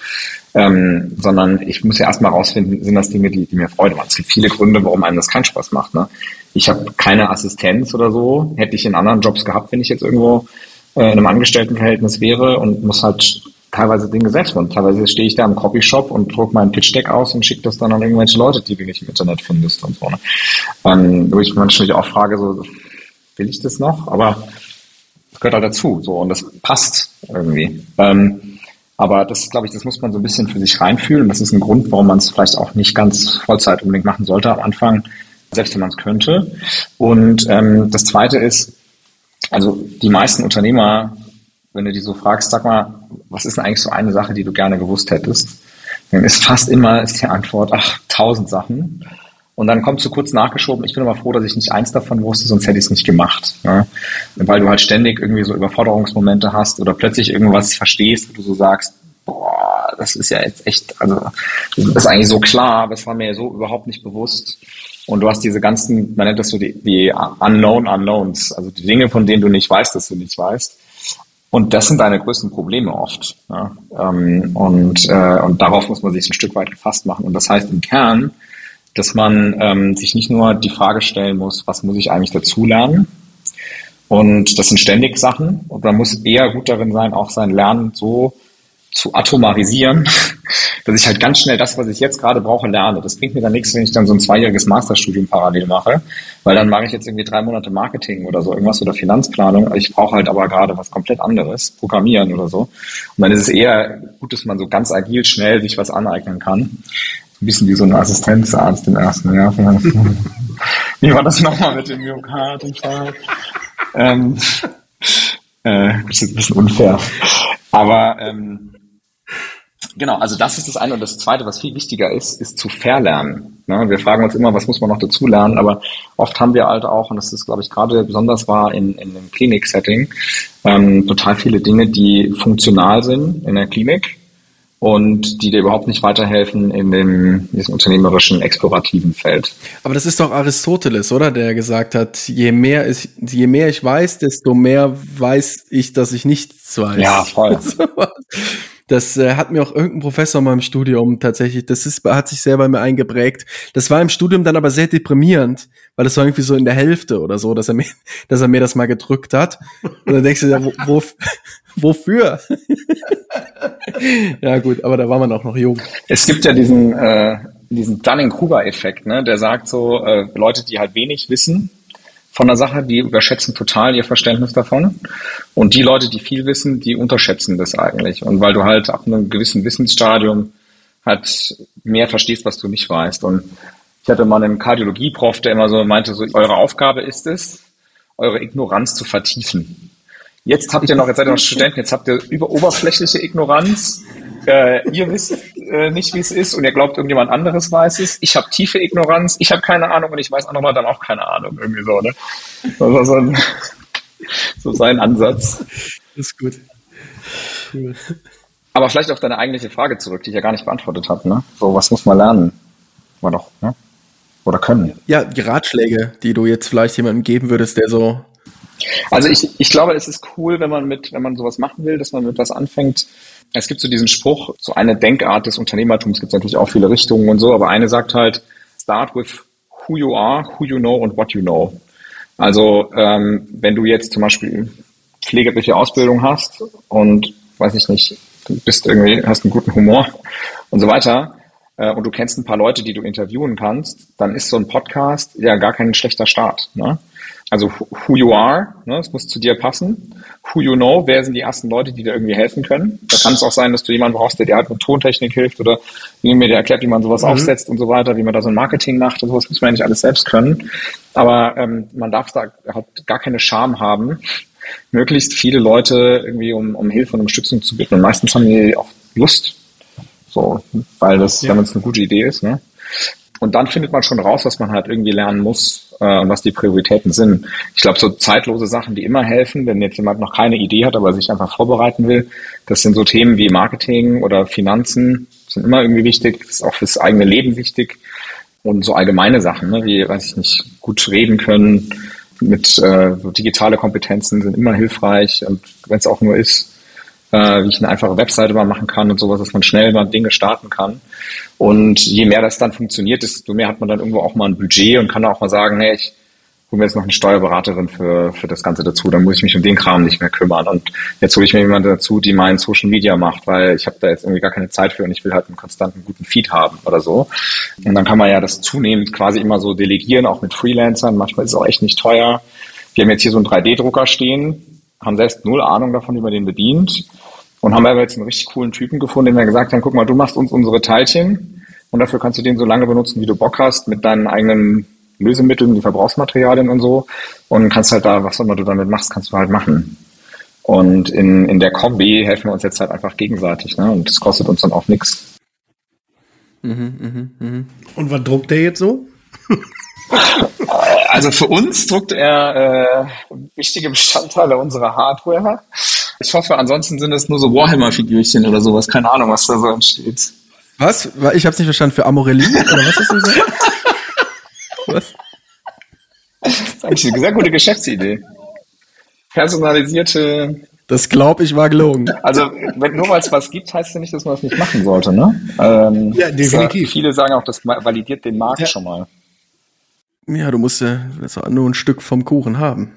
ähm, sondern ich muss ja erstmal rausfinden, sind das Dinge, die, die mir Freude machen. Es gibt viele Gründe, warum einem das keinen Spaß macht. Ne? Ich habe keine Assistenz oder so, hätte ich in anderen Jobs gehabt, wenn ich jetzt irgendwo äh, in einem Angestelltenverhältnis wäre und muss halt teilweise Dinge selbst machen. Teilweise stehe ich da im Copyshop und druck meinen Pitch-Deck aus und schicke das dann an irgendwelche Leute, die du nicht im Internet findest und so. Ne? Ähm, wo ich manchmal auch frage, so, will ich das noch? Aber das gehört halt dazu, so, und das passt irgendwie. Ähm, aber das, glaube ich, das muss man so ein bisschen für sich reinfühlen. Das ist ein Grund, warum man es vielleicht auch nicht ganz Vollzeit unbedingt machen sollte am Anfang, selbst wenn man es könnte. Und ähm, das Zweite ist, also die meisten Unternehmer, wenn du die so fragst, sag mal, was ist denn eigentlich so eine Sache, die du gerne gewusst hättest? Dann ist fast immer ist die Antwort, ach, tausend Sachen. Und dann kommt so kurz nachgeschoben, ich bin aber froh, dass ich nicht eins davon wusste, sonst hätte ich es nicht gemacht. Ne? Weil du halt ständig irgendwie so Überforderungsmomente hast oder plötzlich irgendwas verstehst, wo du so sagst, boah, das ist ja jetzt echt, also das ist eigentlich so klar, aber es war mir ja so überhaupt nicht bewusst. Und du hast diese ganzen, man nennt das so die, die Unknown Unknowns, also die Dinge, von denen du nicht weißt, dass du nicht weißt. Und das sind deine größten Probleme oft. Ähm, und, äh, und darauf muss man sich ein Stück weit gefasst machen. Und das heißt im Kern, dass man ähm, sich nicht nur die Frage stellen muss, was muss ich eigentlich dazulernen? Und das sind ständig Sachen. Und man muss eher gut darin sein, auch sein Lernen so zu atomarisieren, *laughs* dass ich halt ganz schnell das, was ich jetzt gerade brauche, lerne. Das bringt mir dann nichts, wenn ich dann so ein zweijähriges Masterstudium parallel mache, weil dann mache ich jetzt irgendwie drei Monate Marketing oder so irgendwas oder Finanzplanung. Ich brauche halt aber gerade was komplett anderes, Programmieren oder so. Und dann ist es eher gut, dass man so ganz agil schnell sich was aneignen kann ein bisschen wie so ein Assistenzarzt im ersten Jahr. *laughs* wie war das nochmal mit dem Myokardinfarkt? ähm, äh, das ist ein bisschen unfair. Aber ähm, genau, also das ist das eine. Und das zweite, was viel wichtiger ist, ist zu verlernen. Ne? Wir fragen uns immer, was muss man noch dazu lernen, aber oft haben wir halt auch, und das ist, glaube ich, gerade besonders wahr in, in einem Klinik-Setting, ähm, total viele Dinge, die funktional sind in der Klinik und die dir überhaupt nicht weiterhelfen in dem diesem unternehmerischen, explorativen Feld. Aber das ist doch Aristoteles, oder? Der gesagt hat, je mehr ich, je mehr ich weiß, desto mehr weiß ich, dass ich nichts weiß. Ja, voll. *laughs* Das äh, hat mir auch irgendein Professor mal im Studium tatsächlich, das ist, hat sich sehr bei mir eingeprägt. Das war im Studium dann aber sehr deprimierend, weil das war irgendwie so in der Hälfte oder so, dass er mir, *laughs* dass er mir das mal gedrückt hat. Und dann denkst du ja, wo, wo, *laughs* wofür? *laughs* ja gut, aber da war man auch noch jung. Es gibt ja diesen, äh, diesen Dunning-Kruger-Effekt, ne? der sagt so, äh, Leute, die halt wenig wissen, von der Sache, die überschätzen total ihr Verständnis davon. Und die Leute, die viel wissen, die unterschätzen das eigentlich. Und weil du halt ab einem gewissen Wissensstadium halt mehr verstehst, was du nicht weißt. Und ich hatte mal einen Kardiologie-Prof, der immer so meinte, so, eure Aufgabe ist es, eure Ignoranz zu vertiefen. Jetzt habt ihr noch, jetzt seid ihr noch Studenten, jetzt habt ihr über oberflächliche Ignoranz äh, ihr wisst äh, nicht, wie es ist und ihr glaubt, irgendjemand anderes weiß es. Ich habe tiefe Ignoranz, ich habe keine Ahnung und ich weiß nochmal dann auch keine Ahnung. Irgendwie so, ne? Das war so, ein, *laughs* so sein Ansatz. Das ist gut. Cool. Aber vielleicht auf deine eigentliche Frage zurück, die ich ja gar nicht beantwortet habe. Ne? So, was muss man lernen? War doch, ne? Oder können. Ja, die Ratschläge, die du jetzt vielleicht jemandem geben würdest, der so also ich, ich glaube, es ist cool, wenn man mit, wenn man sowas machen will, dass man mit was anfängt. Es gibt so diesen Spruch, so eine Denkart des Unternehmertums gibt es natürlich auch viele Richtungen und so, aber eine sagt halt, start with who you are, who you know and what you know. Also ähm, wenn du jetzt zum Beispiel pflegerische Ausbildung hast und weiß ich nicht, du bist irgendwie, hast einen guten Humor und so weiter, äh, und du kennst ein paar Leute, die du interviewen kannst, dann ist so ein Podcast ja gar kein schlechter Start. Ne? Also who you are, ne, es muss zu dir passen. Who you know, wer sind die ersten Leute, die dir irgendwie helfen können. Da kann es auch sein, dass du jemanden brauchst, der dir halt mit Tontechnik hilft oder mir dir erklärt, wie man sowas mhm. aufsetzt und so weiter, wie man da so ein Marketing macht und sowas muss man ja nicht alles selbst können. Aber ähm, man darf da halt gar keine Scham haben, möglichst viele Leute irgendwie um, um Hilfe und Unterstützung zu bitten. Und meistens haben die auch Lust, so, weil das, ja. wenn es eine gute Idee ist, ne? Und dann findet man schon raus, was man halt irgendwie lernen muss äh, und was die Prioritäten sind. Ich glaube, so zeitlose Sachen, die immer helfen, wenn jetzt jemand noch keine Idee hat, aber sich einfach vorbereiten will, das sind so Themen wie Marketing oder Finanzen, sind immer irgendwie wichtig, das ist auch fürs eigene Leben wichtig. Und so allgemeine Sachen, ne, wie, weiß ich nicht, gut reden können, mit äh, so digitale Kompetenzen sind immer hilfreich und wenn es auch nur ist, äh, wie ich eine einfache Webseite mal machen kann und sowas, dass man schnell mal Dinge starten kann. Und je mehr das dann funktioniert, desto mehr hat man dann irgendwo auch mal ein Budget und kann auch mal sagen, hey, ich hole mir jetzt noch eine Steuerberaterin für, für das Ganze dazu, dann muss ich mich um den Kram nicht mehr kümmern. Und jetzt hole ich mir jemanden dazu, die meinen Social Media macht, weil ich habe da jetzt irgendwie gar keine Zeit für und ich will halt einen konstanten guten Feed haben oder so. Und dann kann man ja das zunehmend quasi immer so delegieren, auch mit Freelancern. Manchmal ist es auch echt nicht teuer. Wir haben jetzt hier so einen 3D-Drucker stehen, haben selbst null Ahnung davon, wie man den bedient und haben aber jetzt einen richtig coolen Typen gefunden, dem wir gesagt haben, guck mal, du machst uns unsere Teilchen und dafür kannst du den so lange benutzen, wie du Bock hast, mit deinen eigenen Lösemitteln, die Verbrauchsmaterialien und so und kannst halt da, was immer du damit machst, kannst du halt machen. Und in, in der Kombi helfen wir uns jetzt halt einfach gegenseitig, ne? Und das kostet uns dann auch nichts. Mhm, mh, mh. Und was druckt der jetzt so? *laughs* Also für uns druckt er äh, wichtige Bestandteile unserer Hardware. Ich hoffe, ansonsten sind es nur so Warhammer-Figürchen oder sowas. Keine Ahnung, was da so entsteht. Was? Ich hab's nicht verstanden. Für Amorelli? Oder was hast du gesagt? *laughs* was? Das ist eigentlich eine sehr gute Geschäftsidee. Personalisierte. Das glaube ich war gelogen. Also, wenn, nur weil es was gibt, heißt ja nicht, dass man das nicht machen sollte, ne? Ähm, ja, definitiv. Viele sagen auch, das validiert den Markt ja. schon mal. Ja, du musst ja nur ein Stück vom Kuchen haben.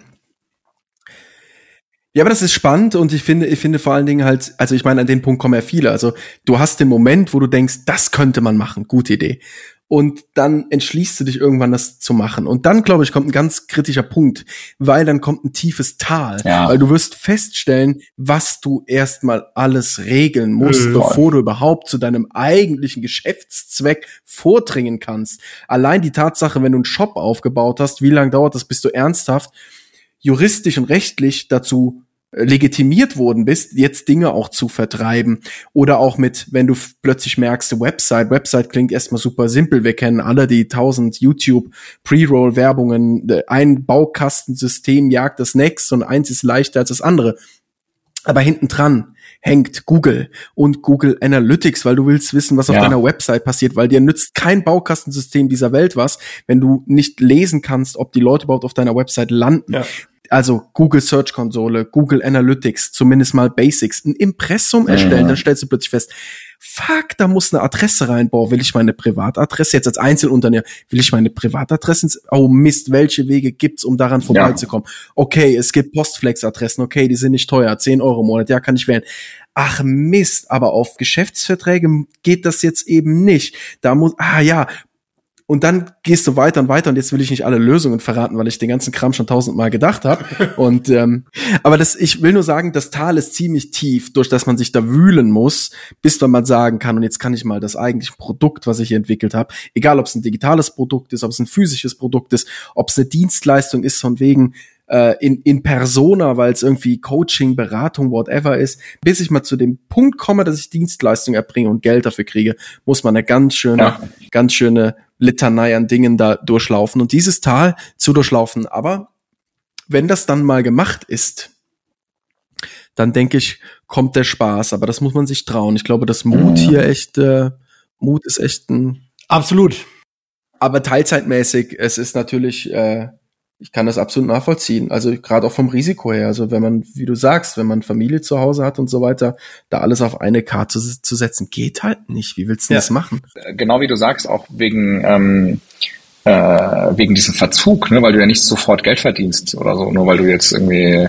Ja, aber das ist spannend und ich finde, ich finde vor allen Dingen halt, also ich meine, an den Punkt kommen ja viele. Also du hast den Moment, wo du denkst, das könnte man machen, gute Idee und dann entschließt du dich irgendwann, das zu machen. Und dann, glaube ich, kommt ein ganz kritischer Punkt, weil dann kommt ein tiefes Tal, ja. weil du wirst feststellen, was du erstmal alles regeln musst, mhm. bevor du überhaupt zu deinem eigentlichen Geschäftszweck vordringen kannst. Allein die Tatsache, wenn du einen Shop aufgebaut hast, wie lange dauert das, bis du ernsthaft juristisch und rechtlich dazu legitimiert worden bist, jetzt Dinge auch zu vertreiben. Oder auch mit, wenn du plötzlich merkst, Website, Website klingt erstmal super simpel. Wir kennen alle die tausend YouTube Pre-Roll Werbungen. Ein Baukastensystem jagt das nächste und eins ist leichter als das andere. Aber hinten dran hängt Google und Google Analytics, weil du willst wissen, was auf ja. deiner Website passiert, weil dir nützt kein Baukastensystem dieser Welt was, wenn du nicht lesen kannst, ob die Leute überhaupt auf deiner Website landen. Ja also Google Search Konsole, Google Analytics, zumindest mal Basics, ein Impressum erstellen, ja. dann stellst du plötzlich fest, fuck, da muss eine Adresse rein. Boah, will ich meine Privatadresse jetzt als Einzelunternehmer, will ich meine Privatadresse ins, oh Mist, welche Wege gibt's, um daran vorbeizukommen? Ja. Okay, es gibt Postflex-Adressen, okay, die sind nicht teuer, 10 Euro im Monat, ja, kann ich wählen. Ach Mist, aber auf Geschäftsverträge geht das jetzt eben nicht. Da muss, ah ja, und dann gehst du weiter und weiter und jetzt will ich nicht alle Lösungen verraten, weil ich den ganzen Kram schon tausendmal gedacht habe. *laughs* und ähm, aber das, ich will nur sagen, das Tal ist ziemlich tief, durch das man sich da wühlen muss, bis man mal sagen kann, und jetzt kann ich mal das eigentliche Produkt, was ich hier entwickelt habe, egal ob es ein digitales Produkt ist, ob es ein physisches Produkt ist, ob es eine Dienstleistung ist, von wegen, äh, in, in Persona, weil es irgendwie Coaching, Beratung, whatever ist, bis ich mal zu dem Punkt komme, dass ich Dienstleistung erbringe und Geld dafür kriege, muss man eine ganz schöne, ja. ganz schöne Litanei an Dingen da durchlaufen und dieses Tal zu durchlaufen. Aber wenn das dann mal gemacht ist, dann denke ich, kommt der Spaß. Aber das muss man sich trauen. Ich glaube, dass Mut hier echt, äh, Mut ist echt ein. Absolut. Aber teilzeitmäßig, es ist natürlich, äh, ich kann das absolut nachvollziehen. Also gerade auch vom Risiko her. Also wenn man, wie du sagst, wenn man Familie zu Hause hat und so weiter, da alles auf eine Karte zu, zu setzen, geht halt nicht. Wie willst du ja. das machen? Genau wie du sagst, auch wegen ähm, äh, wegen diesem Verzug, ne, weil du ja nicht sofort Geld verdienst oder so, nur weil du jetzt irgendwie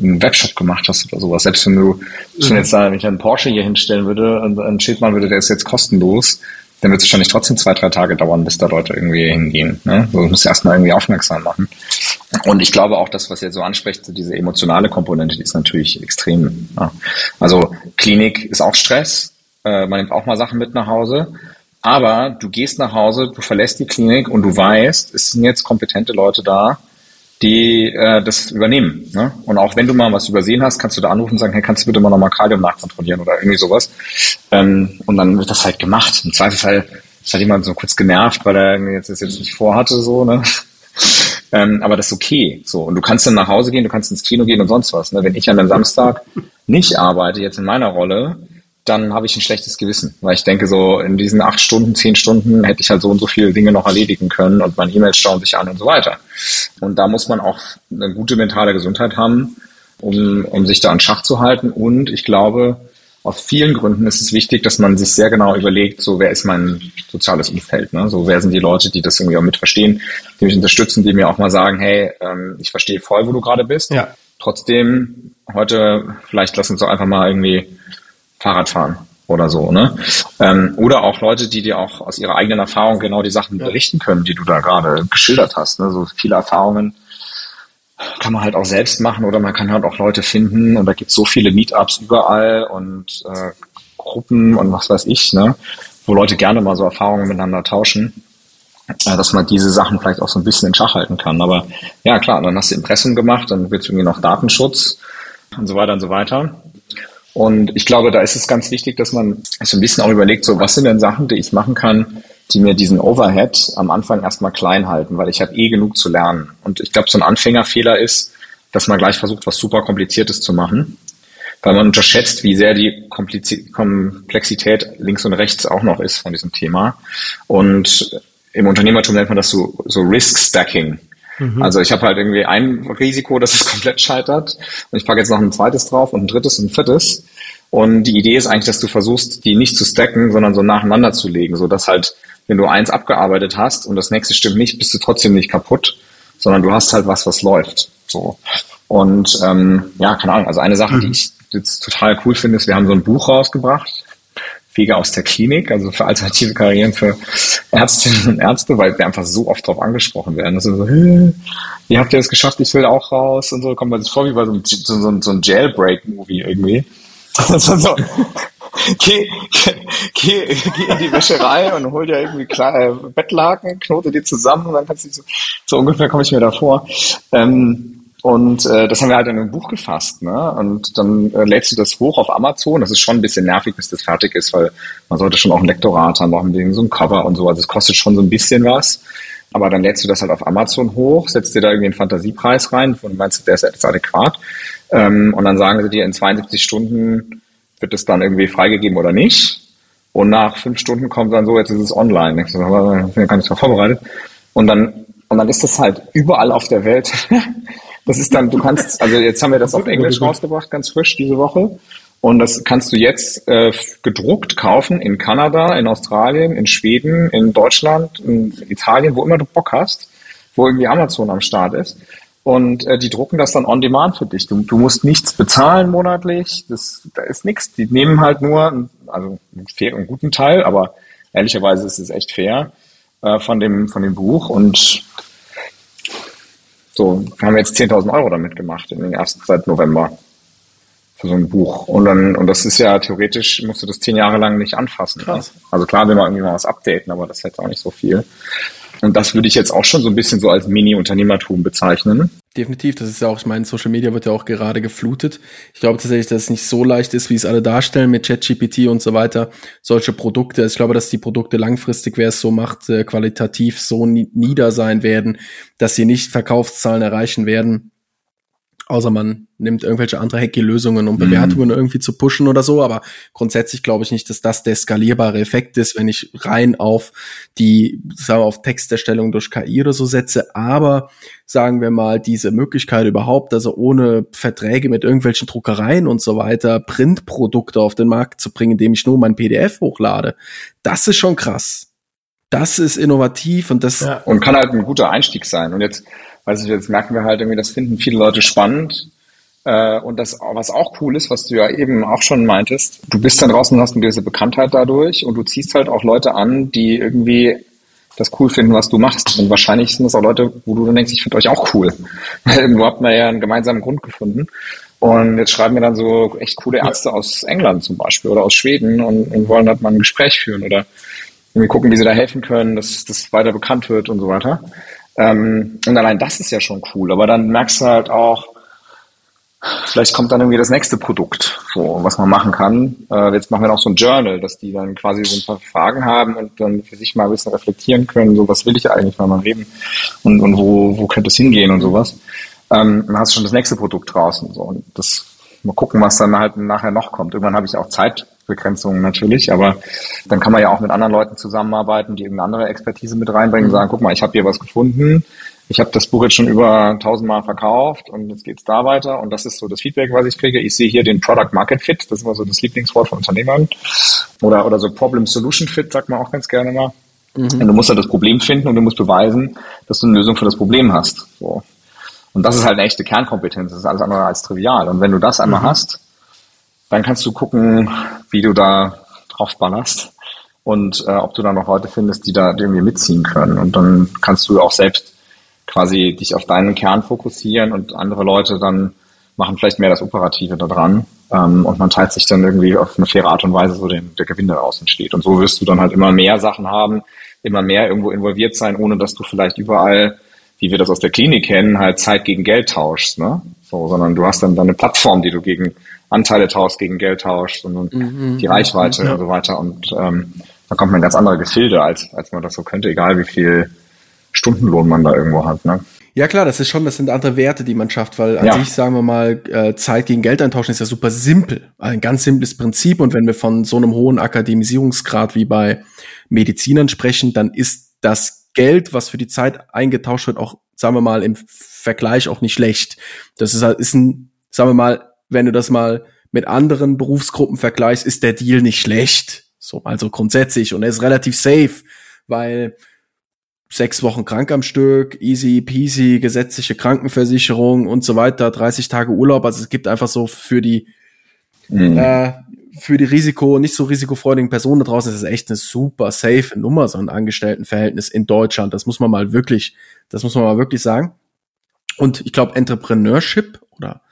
einen Webshop gemacht hast oder sowas. Selbst wenn du schon jetzt da, wenn ich einen Porsche hier hinstellen würde und ein Schild machen würde, der ist jetzt kostenlos, dann wird es wahrscheinlich trotzdem zwei, drei Tage dauern, bis da Leute irgendwie hingehen. Ne? So, du musst erstmal irgendwie aufmerksam machen. Und ich glaube auch, das, was ihr so anspricht, diese emotionale Komponente, die ist natürlich extrem. Ja. Also Klinik ist auch Stress. Äh, man nimmt auch mal Sachen mit nach Hause. Aber du gehst nach Hause, du verlässt die Klinik und du weißt, es sind jetzt kompetente Leute da, die äh, das übernehmen. Ne? Und auch wenn du mal was übersehen hast, kannst du da anrufen und sagen, hey, kannst du bitte mal nochmal Kalium nachkontrollieren oder irgendwie sowas. Ähm, und dann wird das halt gemacht. Im Zweifelsfall ist halt jemand so kurz genervt, weil er jetzt das jetzt nicht vorhatte, so, ne? *laughs* ähm, aber das ist okay. So. Und du kannst dann nach Hause gehen, du kannst ins Kino gehen und sonst was. Ne? Wenn ich an einem Samstag nicht arbeite, jetzt in meiner Rolle, dann habe ich ein schlechtes Gewissen. Weil ich denke, so in diesen acht Stunden, zehn Stunden hätte ich halt so und so viele Dinge noch erledigen können und meine E-Mails schauen sich an und so weiter. Und da muss man auch eine gute mentale Gesundheit haben, um, um sich da an Schach zu halten. Und ich glaube, aus vielen Gründen ist es wichtig, dass man sich sehr genau überlegt, so wer ist mein soziales Umfeld, ne? so wer sind die Leute, die das irgendwie auch mit verstehen, die mich unterstützen, die mir auch mal sagen, hey, ähm, ich verstehe voll, wo du gerade bist. Ja. Trotzdem heute vielleicht lass uns doch einfach mal irgendwie Fahrrad fahren oder so, ne? Ähm, oder auch Leute, die dir auch aus ihrer eigenen Erfahrung genau die Sachen berichten können, die du da gerade geschildert hast. Ne? So viele Erfahrungen kann man halt auch selbst machen oder man kann halt auch Leute finden und da gibt es so viele Meetups überall und äh, Gruppen und was weiß ich, ne? wo Leute gerne mal so Erfahrungen miteinander tauschen, äh, dass man diese Sachen vielleicht auch so ein bisschen in Schach halten kann. Aber ja, klar, dann hast du Impressum gemacht, dann wird irgendwie noch Datenschutz und so weiter und so weiter. Und ich glaube, da ist es ganz wichtig, dass man so ein bisschen auch überlegt, so was sind denn Sachen, die ich machen kann, die mir diesen Overhead am Anfang erstmal klein halten, weil ich habe eh genug zu lernen. Und ich glaube, so ein Anfängerfehler ist, dass man gleich versucht, was super Kompliziertes zu machen, weil man unterschätzt, wie sehr die Komplexität links und rechts auch noch ist von diesem Thema. Und im Unternehmertum nennt man das so, so Risk Stacking. Mhm. Also ich habe halt irgendwie ein Risiko, dass es *laughs* komplett scheitert und ich packe jetzt noch ein zweites drauf und ein drittes und ein viertes. Und die Idee ist eigentlich, dass du versuchst, die nicht zu stacken, sondern so nacheinander zu legen, so dass halt, wenn du eins abgearbeitet hast und das nächste stimmt nicht, bist du trotzdem nicht kaputt, sondern du hast halt was, was läuft. So. Und ähm, ja, keine Ahnung, also eine Sache, mhm. die ich jetzt total cool finde, ist, wir haben so ein Buch rausgebracht, Wege aus der Klinik, also für alternative Karrieren für Ärztinnen und Ärzte, weil wir einfach so oft drauf angesprochen werden. Das ist so, wie habt ihr das geschafft? Ich will auch raus und so. Kommt man sich vor wie bei so einem, so, so einem Jailbreak-Movie irgendwie. *laughs* Also so, geh, geh, geh in die Wäscherei und hol dir irgendwie kleine Bettlaken, knote die zusammen und dann kannst du so, so ungefähr komme ich mir da vor. Ähm, Und äh, das haben wir halt in einem Buch gefasst. Ne? Und dann äh, lädst du das hoch auf Amazon. Das ist schon ein bisschen nervig, bis das fertig ist, weil man sollte schon auch ein Lektorat haben, auch wegen so ein Cover und so. Also es kostet schon so ein bisschen was. Aber dann lädst du das halt auf Amazon hoch, setzt dir da irgendwie einen Fantasiepreis rein, von meinst du, der ist jetzt adäquat. Ähm, und dann sagen sie dir, in 72 Stunden wird es dann irgendwie freigegeben oder nicht. Und nach fünf Stunden kommt dann so, jetzt ist es online. Ich bin ja gar nicht vorbereitet. Und dann, und dann ist das halt überall auf der Welt *laughs* Das ist dann, du kannst, also jetzt haben wir das auf Englisch rausgebracht, ganz frisch diese Woche. Und das kannst du jetzt äh, gedruckt kaufen in Kanada, in Australien, in Schweden, in Deutschland, in Italien, wo immer du Bock hast, wo irgendwie Amazon am Start ist. Und äh, die drucken das dann on demand für dich. Du, du musst nichts bezahlen monatlich. Das, da ist nichts. Die nehmen halt nur, also einen, fair, einen guten Teil, aber ehrlicherweise ist es echt fair äh, von dem von dem Buch und so, wir haben jetzt 10.000 Euro damit gemacht in den ersten seit November für so ein Buch. Und dann, und das ist ja theoretisch, musst du das zehn Jahre lang nicht anfassen. Krass. Also klar will man irgendwie mal was updaten, aber das hätte auch nicht so viel. Und das würde ich jetzt auch schon so ein bisschen so als Mini-Unternehmertum bezeichnen. Definitiv, das ist ja auch, ich meine, Social Media wird ja auch gerade geflutet. Ich glaube tatsächlich, dass es nicht so leicht ist, wie es alle darstellen mit ChatGPT und so weiter. Solche Produkte, ich glaube, dass die Produkte langfristig, wer es so macht, äh, qualitativ so nieder sein werden, dass sie nicht Verkaufszahlen erreichen werden, außer man nimmt irgendwelche andere hacky Lösungen, um mhm. Bewertungen irgendwie zu pushen oder so. Aber grundsätzlich glaube ich nicht, dass das der skalierbare Effekt ist, wenn ich rein auf die, sagen wir, auf Texterstellung durch KI oder so setze. Aber sagen wir mal, diese Möglichkeit überhaupt, also ohne Verträge mit irgendwelchen Druckereien und so weiter, Printprodukte auf den Markt zu bringen, indem ich nur mein PDF hochlade, das ist schon krass. Das ist innovativ und das. Ja. Und kann halt ein guter Einstieg sein. Und jetzt, weiß ich, jetzt merken wir halt irgendwie, das finden viele Leute spannend äh, und das, was auch cool ist, was du ja eben auch schon meintest, du bist dann draußen und hast eine gewisse Bekanntheit dadurch und du ziehst halt auch Leute an, die irgendwie das cool finden, was du machst. Und wahrscheinlich sind das auch Leute, wo du dann denkst, ich finde euch auch cool. *laughs* Weil irgendwo habt ihr ja einen gemeinsamen Grund gefunden. Und jetzt schreiben mir dann so echt coole Ärzte aus England zum Beispiel oder aus Schweden und, und wollen halt mal ein Gespräch führen oder irgendwie gucken, wie sie da helfen können, dass das weiter bekannt wird und so weiter. Ähm, und allein das ist ja schon cool. Aber dann merkst du halt auch, Vielleicht kommt dann irgendwie das nächste Produkt, so, was man machen kann. Äh, jetzt machen wir noch so ein Journal, dass die dann quasi so ein paar Fragen haben und dann für sich mal ein bisschen reflektieren können, so was will ich eigentlich mal mal reden und, und wo, wo könnte es hingehen und sowas. Ähm, dann hast du schon das nächste Produkt draußen. So. Und das mal gucken, was dann halt nachher noch kommt. Irgendwann habe ich auch Zeitbegrenzungen natürlich, aber dann kann man ja auch mit anderen Leuten zusammenarbeiten, die irgendeine andere Expertise mit reinbringen und sagen, guck mal, ich habe hier was gefunden, ich habe das Buch jetzt schon über tausendmal verkauft und jetzt geht's da weiter und das ist so das Feedback, was ich kriege. Ich sehe hier den Product Market Fit, das ist immer so das Lieblingswort von Unternehmern oder, oder so Problem Solution Fit, sagt man auch ganz gerne mal. Mhm. Und du musst halt das Problem finden und du musst beweisen, dass du eine Lösung für das Problem hast. So. Und das ist halt eine echte Kernkompetenz, das ist alles andere als trivial. Und wenn du das einmal mhm. hast, dann kannst du gucken, wie du da drauf ballerst und äh, ob du da noch Leute findest, die da irgendwie mitziehen können. Und dann kannst du auch selbst quasi dich auf deinen Kern fokussieren und andere Leute dann machen vielleicht mehr das Operative da dran. Ähm, und man teilt sich dann irgendwie auf eine faire Art und Weise, so den, der Gewinn daraus entsteht. Und so wirst du dann halt immer mehr Sachen haben, immer mehr irgendwo involviert sein, ohne dass du vielleicht überall, wie wir das aus der Klinik kennen, halt Zeit gegen Geld tauschst, ne? So, sondern du hast dann, dann eine Plattform, die du gegen Anteile tauschst, gegen Geld tauschst und, mhm, die Reichweite ja. und so weiter. Und ähm, da kommt man in ganz andere Gefilde, als, als man das so könnte, egal wie viel Stundenlohn man da irgendwo hat. Ne? Ja klar, das ist schon, das sind andere Werte, die man schafft, weil an ja. sich, sagen wir mal, äh, Zeit gegen Geld eintauschen ist ja super simpel. Ein ganz simples Prinzip. Und wenn wir von so einem hohen Akademisierungsgrad wie bei Medizinern sprechen, dann ist das Geld, was für die Zeit eingetauscht wird, auch, sagen wir mal, im Vergleich auch nicht schlecht. Das ist, ist ein, sagen wir mal, wenn du das mal mit anderen Berufsgruppen vergleichst, ist der Deal nicht schlecht. So, also grundsätzlich. Und er ist relativ safe, weil sechs Wochen krank am Stück, easy peasy, gesetzliche Krankenversicherung und so weiter, 30 Tage Urlaub. Also es gibt einfach so für die mhm. äh, für die Risiko, nicht so risikofreudigen Personen da draußen ist es echt eine super safe Nummer, so ein Angestelltenverhältnis in Deutschland. Das muss man mal wirklich, das muss man mal wirklich sagen. Und ich glaube, Entrepreneurship oder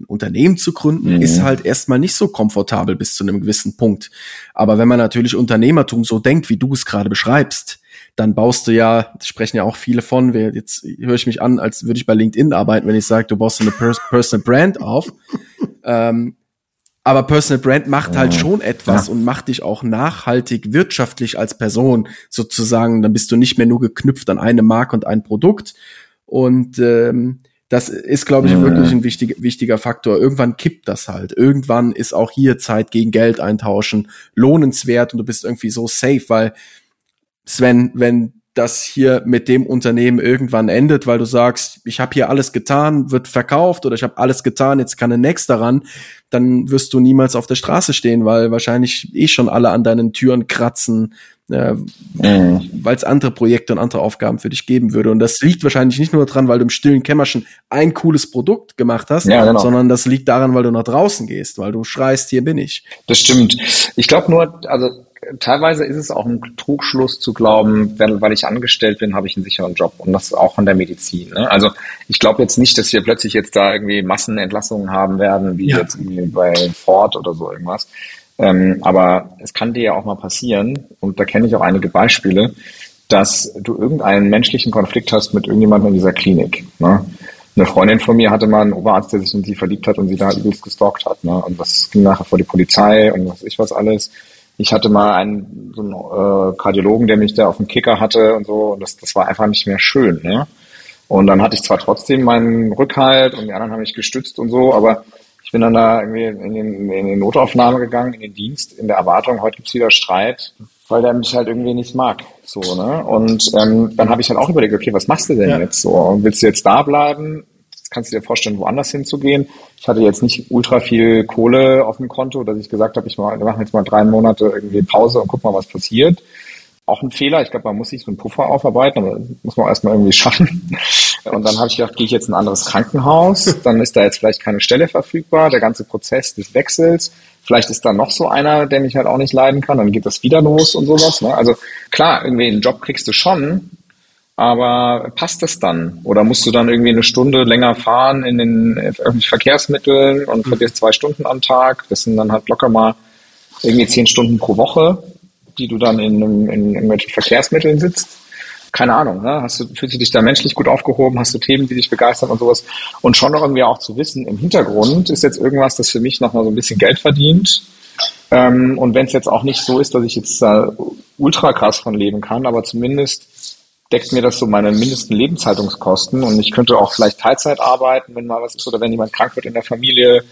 ein Unternehmen zu gründen, mhm. ist halt erstmal nicht so komfortabel bis zu einem gewissen Punkt. Aber wenn man natürlich Unternehmertum so denkt, wie du es gerade beschreibst, dann baust du ja, sprechen ja auch viele von, wir, jetzt höre ich mich an, als würde ich bei LinkedIn arbeiten, wenn ich sage, du baust eine Personal Brand auf. *laughs* ähm, aber Personal Brand macht halt schon etwas ja. und macht dich auch nachhaltig wirtschaftlich als Person sozusagen. Dann bist du nicht mehr nur geknüpft an eine Marke und ein Produkt. Und ähm, das ist, glaube ich, mhm. wirklich ein wichtig, wichtiger Faktor. Irgendwann kippt das halt. Irgendwann ist auch hier Zeit gegen Geld eintauschen lohnenswert und du bist irgendwie so safe, weil Sven, wenn das hier mit dem Unternehmen irgendwann endet, weil du sagst, ich habe hier alles getan, wird verkauft oder ich habe alles getan, jetzt kann ein nächster ran, dann wirst du niemals auf der Straße stehen, weil wahrscheinlich eh schon alle an deinen Türen kratzen, äh, mhm. weil es andere Projekte und andere Aufgaben für dich geben würde. Und das liegt wahrscheinlich nicht nur daran, weil du im stillen Kämmerchen ein cooles Produkt gemacht hast, ja, genau. sondern das liegt daran, weil du nach draußen gehst, weil du schreist, hier bin ich. Das stimmt. Ich glaube nur, also teilweise ist es auch ein Trugschluss zu glauben, weil ich angestellt bin, habe ich einen sicheren Job. Und das auch von der Medizin. Ne? Also ich glaube jetzt nicht, dass wir plötzlich jetzt da irgendwie Massenentlassungen haben werden, wie ja. jetzt irgendwie bei Ford oder so irgendwas. Ähm, aber es kann dir ja auch mal passieren, und da kenne ich auch einige Beispiele, dass du irgendeinen menschlichen Konflikt hast mit irgendjemandem in dieser Klinik. Ne? Eine Freundin von mir hatte mal einen Oberarzt, der sich in sie verliebt hat und sie da übelst gestalkt hat. Ne? Und das ging nachher vor die Polizei und was ich was alles. Ich hatte mal einen, so einen äh, Kardiologen, der mich da auf dem Kicker hatte und so, und das, das war einfach nicht mehr schön. Ne? Und dann hatte ich zwar trotzdem meinen Rückhalt und die anderen haben mich gestützt und so, aber ich bin dann da irgendwie in, den, in die Notaufnahme gegangen, in den Dienst, in der Erwartung, heute gibt's wieder Streit, weil der mich halt irgendwie nicht mag. So, ne? Und ähm, dann habe ich halt auch überlegt, okay, was machst du denn ja. jetzt so? Willst du jetzt da bleiben? Kannst du dir vorstellen, woanders hinzugehen. Ich hatte jetzt nicht ultra viel Kohle auf dem Konto, dass ich gesagt habe, ich mache jetzt mal drei Monate irgendwie Pause und guck mal, was passiert. Auch ein Fehler. Ich glaube, man muss sich so einen Puffer aufarbeiten, aber muss man erstmal irgendwie schaffen. *laughs* Und dann habe ich gedacht, gehe ich jetzt in ein anderes Krankenhaus, dann ist da jetzt vielleicht keine Stelle verfügbar, der ganze Prozess des Wechsels. Vielleicht ist da noch so einer, der mich halt auch nicht leiden kann, dann geht das wieder los und sowas. Ne? Also klar, irgendwie einen Job kriegst du schon, aber passt das dann? Oder musst du dann irgendwie eine Stunde länger fahren in den öffentlichen Verkehrsmitteln und verlierst zwei Stunden am Tag? Das sind dann halt locker mal irgendwie zehn Stunden pro Woche, die du dann in, in, in irgendwelchen Verkehrsmitteln sitzt. Keine Ahnung, ne? Hast du, fühlst du dich da menschlich gut aufgehoben? Hast du Themen, die dich begeistern und sowas? Und schon noch irgendwie auch zu wissen, im Hintergrund ist jetzt irgendwas, das für mich nochmal so ein bisschen Geld verdient. Ähm, und wenn es jetzt auch nicht so ist, dass ich jetzt da ultra krass von leben kann, aber zumindest deckt mir das so meine mindesten Lebenshaltungskosten und ich könnte auch vielleicht Teilzeit arbeiten, wenn mal was ist oder wenn jemand krank wird in der Familie,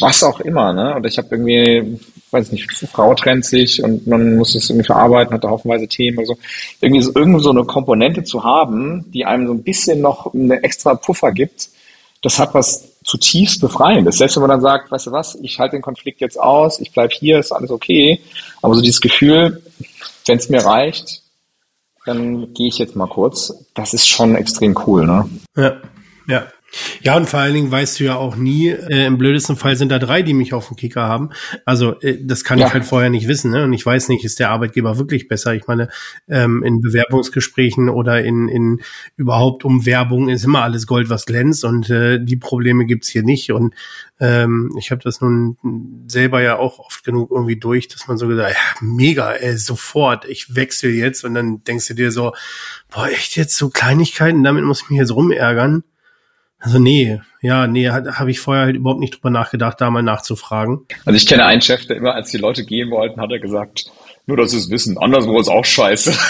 was auch immer, ne? Und ich habe irgendwie, weiß nicht, Frau trennt sich und man muss es irgendwie verarbeiten, hat da haufenweise Themen oder so. Irgendwie so, irgendwo so eine Komponente zu haben, die einem so ein bisschen noch eine extra Puffer gibt, das hat was zutiefst Befreiendes. Selbst wenn man dann sagt, weißt du was, ich halte den Konflikt jetzt aus, ich bleib hier, ist alles okay. Aber so dieses Gefühl, wenn es mir reicht, dann gehe ich jetzt mal kurz. Das ist schon extrem cool, ne? Ja, ja. Ja, und vor allen Dingen weißt du ja auch nie, äh, im blödesten Fall sind da drei, die mich auf dem Kicker haben. Also äh, das kann ja. ich halt vorher nicht wissen. Ne? Und ich weiß nicht, ist der Arbeitgeber wirklich besser? Ich meine, ähm, in Bewerbungsgesprächen oder in, in überhaupt um Werbung ist immer alles Gold, was glänzt. Und äh, die Probleme gibt's hier nicht. Und ähm, ich habe das nun selber ja auch oft genug irgendwie durch, dass man so gesagt, ja, mega, ey, sofort, ich wechsle jetzt. Und dann denkst du dir so, boah, echt jetzt so Kleinigkeiten, damit muss ich mich jetzt rumärgern. Also nee, ja, nee, habe ich vorher halt überhaupt nicht drüber nachgedacht, da mal nachzufragen. Also ich kenne einen Chef, der immer, als die Leute gehen wollten, hat er gesagt, nur dass sie es wissen, anderswo ist auch scheiße. *laughs*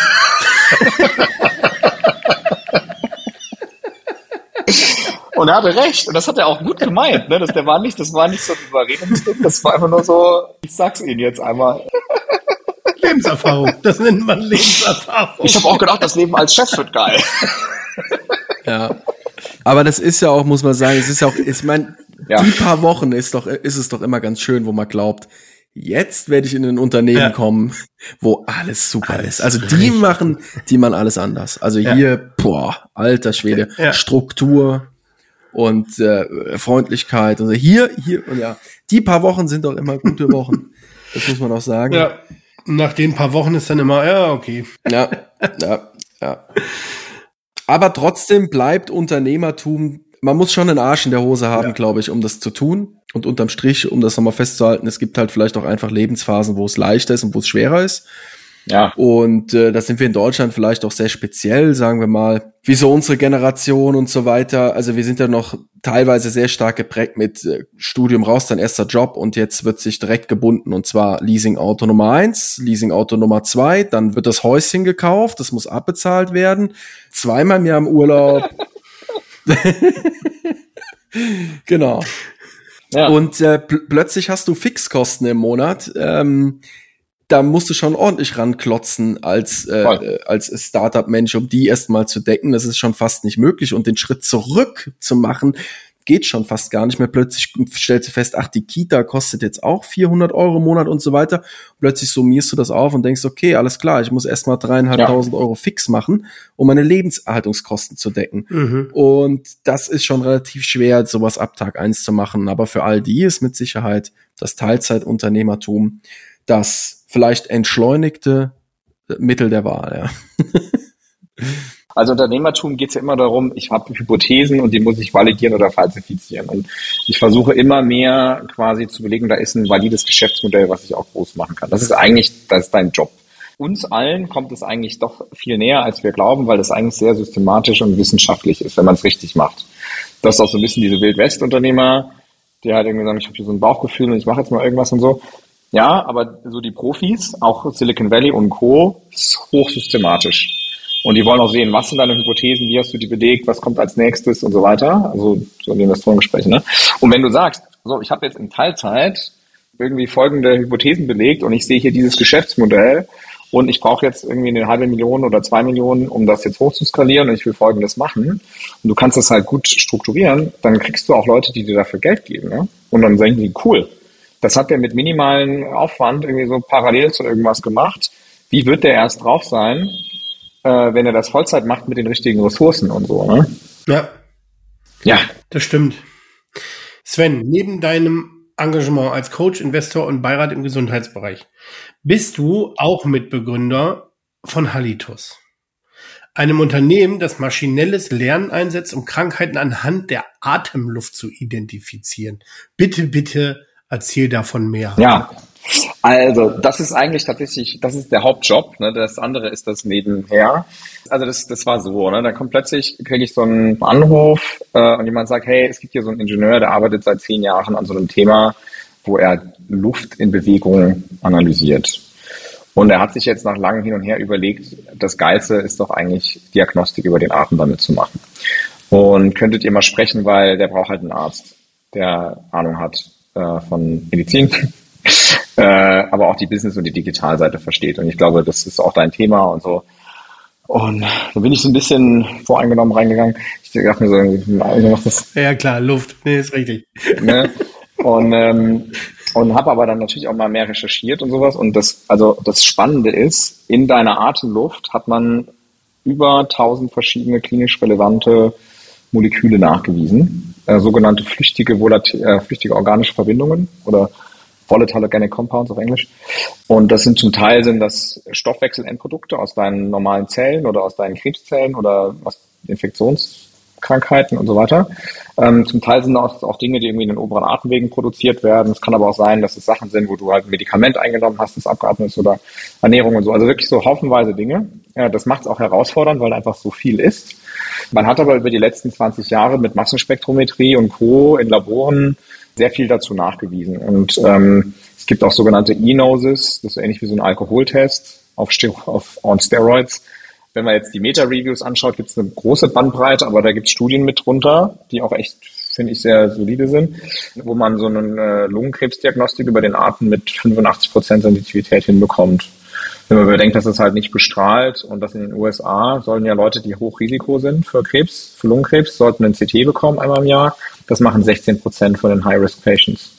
Und er hatte recht. Und das hat er auch gut gemeint. Ne? Das, der war nicht, das war nicht so ein Überredungsding. Das war einfach nur so, ich sag's Ihnen jetzt einmal. Lebenserfahrung. Das nennt man Lebenserfahrung. Ich habe auch gedacht, das Leben als Chef wird geil. Ja. Aber das ist ja auch, muss man sagen, es ist ja auch, ich meine, *laughs* ja. die paar Wochen ist doch, ist es doch immer ganz schön, wo man glaubt, jetzt werde ich in ein Unternehmen ja. kommen, wo alles super alles ist. Also die machen, die machen alles anders. Also ja. hier, boah, alter Schwede, Struktur und äh, Freundlichkeit. Also hier, hier und ja, die paar Wochen sind doch immer gute Wochen. *laughs* Das muss man auch sagen. Ja. Nach den paar Wochen ist dann immer, ja, okay. Ja, ja, ja. Aber trotzdem bleibt Unternehmertum, man muss schon einen Arsch in der Hose haben, ja. glaube ich, um das zu tun. Und unterm Strich, um das nochmal festzuhalten, es gibt halt vielleicht auch einfach Lebensphasen, wo es leichter ist und wo es schwerer ist. Ja. Und äh, da sind wir in Deutschland vielleicht auch sehr speziell, sagen wir mal, wie so unsere Generation und so weiter. Also wir sind ja noch teilweise sehr stark geprägt mit äh, Studium raus, dein erster Job und jetzt wird sich direkt gebunden und zwar Leasing Auto Nummer eins, Leasing Auto Nummer zwei, dann wird das Häuschen gekauft, das muss abbezahlt werden, zweimal im Jahr im Urlaub. *laughs* *laughs* genau. Ja. Und äh, pl plötzlich hast du Fixkosten im Monat. Ähm, da musst du schon ordentlich ranklotzen als, äh, äh als Startup-Mensch, um die erstmal zu decken. Das ist schon fast nicht möglich. Und den Schritt zurück zu machen, geht schon fast gar nicht mehr. Plötzlich stellst du fest, ach, die Kita kostet jetzt auch 400 Euro im Monat und so weiter. Plötzlich summierst du das auf und denkst, okay, alles klar, ich muss erstmal dreieinhalbtausend ja. Euro fix machen, um meine Lebenserhaltungskosten zu decken. Mhm. Und das ist schon relativ schwer, sowas ab Tag eins zu machen. Aber für all die ist mit Sicherheit das Teilzeitunternehmertum das vielleicht entschleunigte Mittel der Wahl, ja. *laughs* Also Unternehmertum geht es ja immer darum, ich habe Hypothesen und die muss ich validieren oder falsifizieren. Und ich versuche immer mehr quasi zu belegen, da ist ein valides Geschäftsmodell, was ich auch groß machen kann. Das ist eigentlich, das ist dein Job. Uns allen kommt es eigentlich doch viel näher, als wir glauben, weil das eigentlich sehr systematisch und wissenschaftlich ist, wenn man es richtig macht. Das ist auch so ein bisschen diese Wildwest-Unternehmer, die halt irgendwie sagen, ich habe hier so ein Bauchgefühl und ich mache jetzt mal irgendwas und so. Ja, aber so die Profis, auch Silicon Valley und Co., ist hochsystematisch. Und die wollen auch sehen, was sind deine Hypothesen, wie hast du die belegt, was kommt als nächstes und so weiter. Also so die Investorengespräche. Ne? Und wenn du sagst, so, ich habe jetzt in Teilzeit irgendwie folgende Hypothesen belegt und ich sehe hier dieses Geschäftsmodell und ich brauche jetzt irgendwie eine halbe Million oder zwei Millionen, um das jetzt hochzuskalieren und ich will folgendes machen und du kannst das halt gut strukturieren, dann kriegst du auch Leute, die dir dafür Geld geben. Ne? Und dann denken die, cool, das hat der mit minimalen Aufwand irgendwie so parallel zu irgendwas gemacht. Wie wird der erst drauf sein? äh, wenn er das Vollzeit macht mit den richtigen Ressourcen und so. Ne? Ja. Ja. Das stimmt. Sven, neben deinem Engagement als Coach, Investor und Beirat im Gesundheitsbereich, bist du auch Mitbegründer von Halitus. Einem Unternehmen, das maschinelles Lernen einsetzt, um Krankheiten anhand der Atemluft zu identifizieren. Bitte, bitte erzähl davon mehr. Ja, also, das ist eigentlich tatsächlich, das ist der Hauptjob. Ne? Das andere ist das nebenher. Also das, das war so. Ne? Da kommt plötzlich, kriege ich so einen Anruf äh, und jemand sagt, hey, es gibt hier so einen Ingenieur, der arbeitet seit zehn Jahren an so einem Thema, wo er Luft in Bewegung analysiert. Und er hat sich jetzt nach langem Hin und Her überlegt, das Geilste ist doch eigentlich Diagnostik über den Atem damit zu machen. Und könntet ihr mal sprechen, weil der braucht halt einen Arzt, der Ahnung hat äh, von Medizin *laughs* äh, aber auch die Business- und die Digitalseite versteht. Und ich glaube, das ist auch dein Thema und so. Und da bin ich so ein bisschen voreingenommen reingegangen. Ich dachte mir so, irgendwie noch das. Ja, klar, Luft. Nee, ist richtig. Ne? *laughs* Und, ähm, und habe aber dann natürlich auch mal mehr recherchiert und sowas. Und das, also das Spannende ist, in deiner Atemluft hat man über 1000 verschiedene klinisch relevante Moleküle nachgewiesen, äh, sogenannte flüchtige, volatil, äh, flüchtige organische Verbindungen oder Volatile Organic Compounds auf Englisch. Und das sind zum Teil sind das Stoffwechselendprodukte aus deinen normalen Zellen oder aus deinen Krebszellen oder aus Infektionskrankheiten und so weiter. Ähm, zum Teil sind das auch Dinge, die irgendwie in den oberen Atemwegen produziert werden. Es kann aber auch sein, dass es Sachen sind, wo du halt ein Medikament eingenommen hast, das abgeatmet ist oder Ernährung und so. Also wirklich so haufenweise Dinge. Ja, das macht es auch herausfordernd, weil einfach so viel ist. Man hat aber über die letzten 20 Jahre mit Massenspektrometrie und Co. in Laboren sehr viel dazu nachgewiesen. Und ähm, es gibt auch sogenannte E-Noses, das ist ähnlich wie so ein Alkoholtest auf, auf on Steroids. Wenn man jetzt die Meta-Reviews anschaut, gibt es eine große Bandbreite, aber da gibt es Studien mit drunter, die auch echt, finde ich, sehr solide sind, wo man so eine Lungenkrebsdiagnostik über den Atem mit 85 Prozent Sensitivität hinbekommt. Wenn man bedenkt, dass es halt nicht bestrahlt und dass in den USA sollen ja Leute, die Hochrisiko sind für Krebs, für Lungenkrebs, sollten ein CT bekommen einmal im Jahr. Das machen 16 Prozent von den High-Risk-Patients.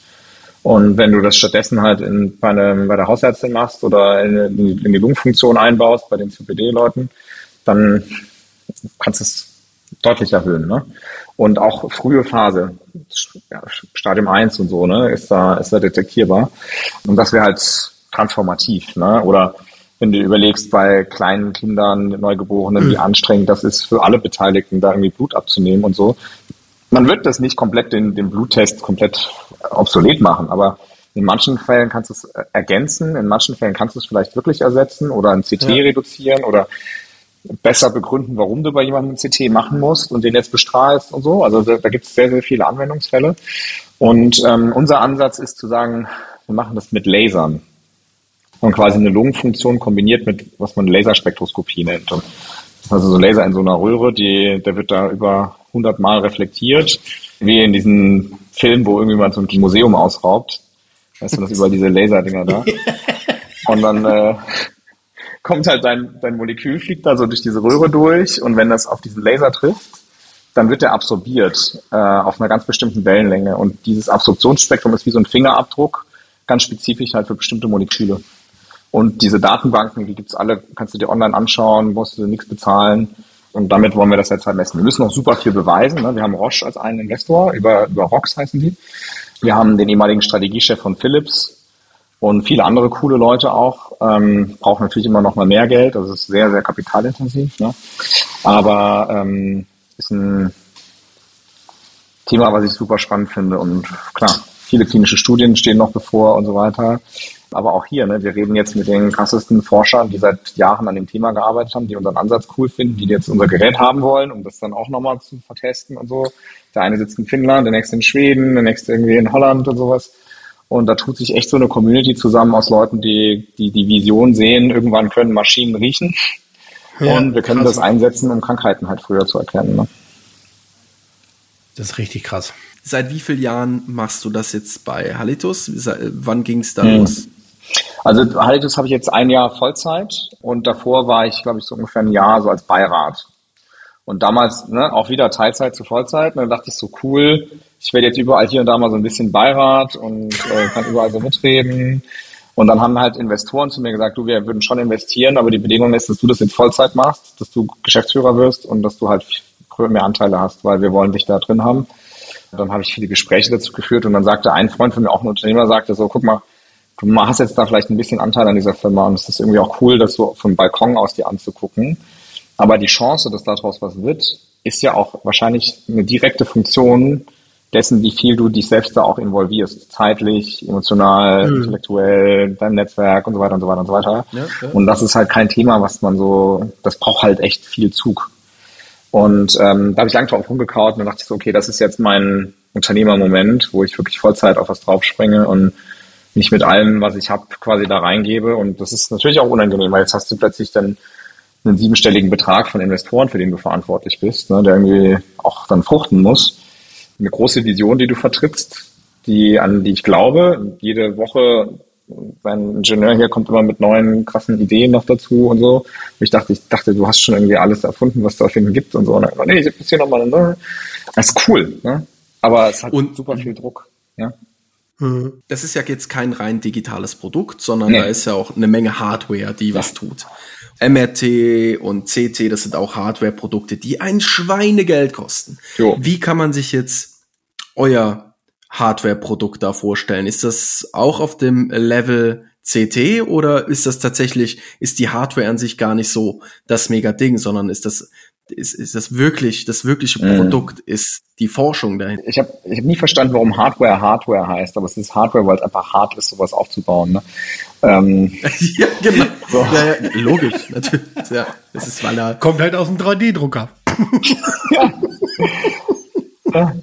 Und wenn du das stattdessen halt in, bei, eine, bei der Hausärztin machst oder in, in die Lungenfunktion einbaust bei den CPD-Leuten, dann kannst du es deutlich erhöhen. Ne? Und auch frühe Phase, ja, Stadium 1 und so, ne, ist da, ist da detektierbar. Und das wäre halt transformativ. Ne? Oder wenn du überlegst, bei kleinen Kindern, Neugeborenen, wie mhm. anstrengend das ist für alle Beteiligten, da irgendwie Blut abzunehmen und so man wird das nicht komplett den, den Bluttest komplett obsolet machen, aber In manchen Fällen kannst du es äh, ergänzen, in manchen Fällen kannst du es vielleicht wirklich ersetzen oder ein CT ja. reduzieren oder besser begründen, warum du bei jemandem ein CT machen musst und den jetzt bestrahlst und so. Also da, da gibt es sehr, sehr viele Anwendungsfälle. Und ähm, unser Ansatz ist zu sagen, wir machen das mit Lasern. Und quasi eine Lungenfunktion kombiniert mit, was man Laserspektroskopie nennt. Und also so ein Laser in so einer Röhre, die, der wird da über 100 Mal reflektiert, wie in diesen Film, wo irgendjemand so ein Museum ausraubt. Weißt du, das über diese Laserdinger da. *laughs* Und dann äh, kommt halt dein, dein Molekül, fliegt da so durch diese Röhre durch und wenn das auf diesen Laser trifft, dann wird der absorbiert äh, auf einer ganz bestimmten Wellenlänge. Und dieses Absorptionsspektrum ist wie so ein Fingerabdruck, ganz spezifisch halt für bestimmte Moleküle. Und diese Datenbanken, die gibt's alle, kannst du dir online anschauen, musst du nichts bezahlen. Und damit wollen wir das jetzt halt messen. Wir müssen noch super viel beweisen. Ne? Wir haben Roche als einen Investor, über, über ROX heißen die. Wir haben den ehemaligen Strategiechef von Philips und viele andere coole Leute auch. Ähm, brauchen natürlich immer noch mal mehr Geld. Das ist sehr, sehr kapitalintensiv. Ne? Aber ähm, ist ein Thema, was ich super spannend finde. Und klar, viele klinische Studien stehen noch bevor und so weiter. Aber auch hier, ne, wir reden jetzt mit den krassesten Forschern, die seit Jahren an dem Thema gearbeitet haben, die unseren Ansatz cool finden, die jetzt unser Gerät haben wollen, um das dann auch nochmal zu vertesten und so. Der eine sitzt in Finnland, der nächste in Schweden, der nächste irgendwie in Holland und sowas. Und da tut sich echt so eine Community zusammen aus Leuten, die die, die Vision sehen, irgendwann können Maschinen riechen. Ja, und wir können krass. das einsetzen, um Krankheiten halt früher zu erkennen. Ne? Das ist richtig krass. Seit wie vielen Jahren machst du das jetzt bei Halitus? Wann ging es da hm. Also Halitus habe ich jetzt ein Jahr Vollzeit und davor war ich, glaube ich, so ungefähr ein Jahr so als Beirat. Und damals ne, auch wieder Teilzeit zu Vollzeit. Und dann dachte ich so, cool, ich werde jetzt überall hier und da mal so ein bisschen Beirat und äh, kann überall so mitreden. Und dann haben halt Investoren zu mir gesagt, du, wir würden schon investieren, aber die Bedingung ist, dass du das in Vollzeit machst, dass du Geschäftsführer wirst und dass du halt mehr Anteile hast, weil wir wollen dich da drin haben. Dann habe ich viele Gespräche dazu geführt und dann sagte ein Freund von mir, auch ein Unternehmer, sagte so, guck mal, du hast jetzt da vielleicht ein bisschen Anteil an dieser Firma und es ist irgendwie auch cool, das so vom Balkon aus dir anzugucken. Aber die Chance, dass daraus was wird, ist ja auch wahrscheinlich eine direkte Funktion dessen, wie viel du dich selbst da auch involvierst. Zeitlich, emotional, mhm. intellektuell, dein Netzwerk und so weiter und so weiter und so weiter. Ja, ja. Und das ist halt kein Thema, was man so, das braucht halt echt viel Zug. Und ähm, da habe ich lange drauf rumgekaut und dann dachte ich so, okay, das ist jetzt mein Unternehmermoment, wo ich wirklich Vollzeit auf was draufspringe und mich mit allem, was ich habe, quasi da reingebe. Und das ist natürlich auch unangenehm, weil jetzt hast du plötzlich dann einen siebenstelligen Betrag von Investoren, für den du verantwortlich bist, ne, der irgendwie auch dann fruchten muss. Eine große Vision, die du vertrittst, die, an die ich glaube. Jede Woche, sein Ingenieur hier kommt immer mit neuen krassen Ideen noch dazu und so. Ich dachte, ich dachte, du hast schon irgendwie alles erfunden, was es da Fall gibt und so. Und dann, nee, ich habe jetzt hier nochmal eine, das ist cool, ne? Aber es hat und, super viel Druck, ja. Mhm. Das ist ja jetzt kein rein digitales Produkt, sondern nee. da ist ja auch eine Menge Hardware, die ja. was tut. MRT und CT, das sind auch Hardware-Produkte, die ein Schweinegeld kosten. Jo. Wie kann man sich jetzt euer Hardware-Produkt da vorstellen? Ist das auch auf dem Level CT oder ist das tatsächlich, ist die Hardware an sich gar nicht so das mega Ding, sondern ist das ist, ist das wirklich, das wirkliche mhm. Produkt ist die Forschung dahinter. Ich habe ich hab nie verstanden, warum Hardware Hardware heißt, aber es ist Hardware, weil es einfach hart ist, sowas aufzubauen. Ne? Ähm, *laughs* ja, genau. So. Ja, ja, logisch, natürlich. Ja, das ist, weil er Kommt halt aus dem 3D-Drucker. *laughs* ja. ja.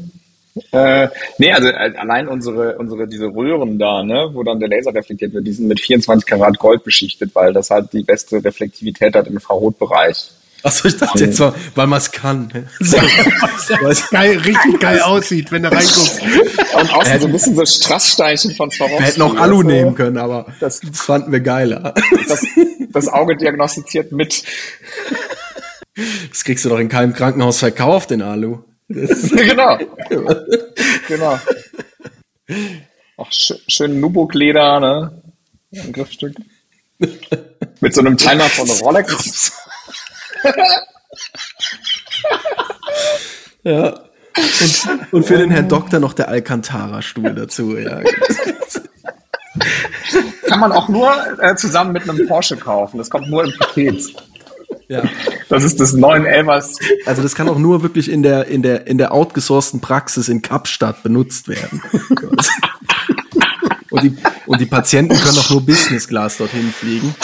Äh, nee, also äh, allein unsere, unsere, diese Röhren da, ne, wo dann der Laser reflektiert wird, die sind mit 24 Karat Gold beschichtet, weil das halt die beste Reflektivität hat im Infrarotbereich. Achso, ich dachte jetzt mal, weil man *laughs* es kann. So, geil, richtig geil aussieht, wenn du reinguckst. Und außen so ein bisschen so Strasssteinchen von Swarovski. Wir hätten auch Alu so. nehmen können, aber das, das fanden wir geiler. Das, das Auge diagnostiziert mit. Das kriegst du doch in keinem Krankenhaus verkauft, den Alu. *laughs* genau. genau. Auch schön Nubuk-Leder, ne? Ein Griffstück. Mit so einem Timer von Rolex. *laughs* ja. Und, und, für den Herrn Doktor noch der Alcantara-Stuhl dazu, ja. Kann man auch nur äh, zusammen mit einem Porsche kaufen. Das kommt nur im Paket. Ja. Das ist das 911. Also das kann auch nur wirklich in der, in der, in der outgesourcten Praxis in Kapstadt benutzt werden. Und die, und die Patienten können auch nur Business Class dorthin fliegen.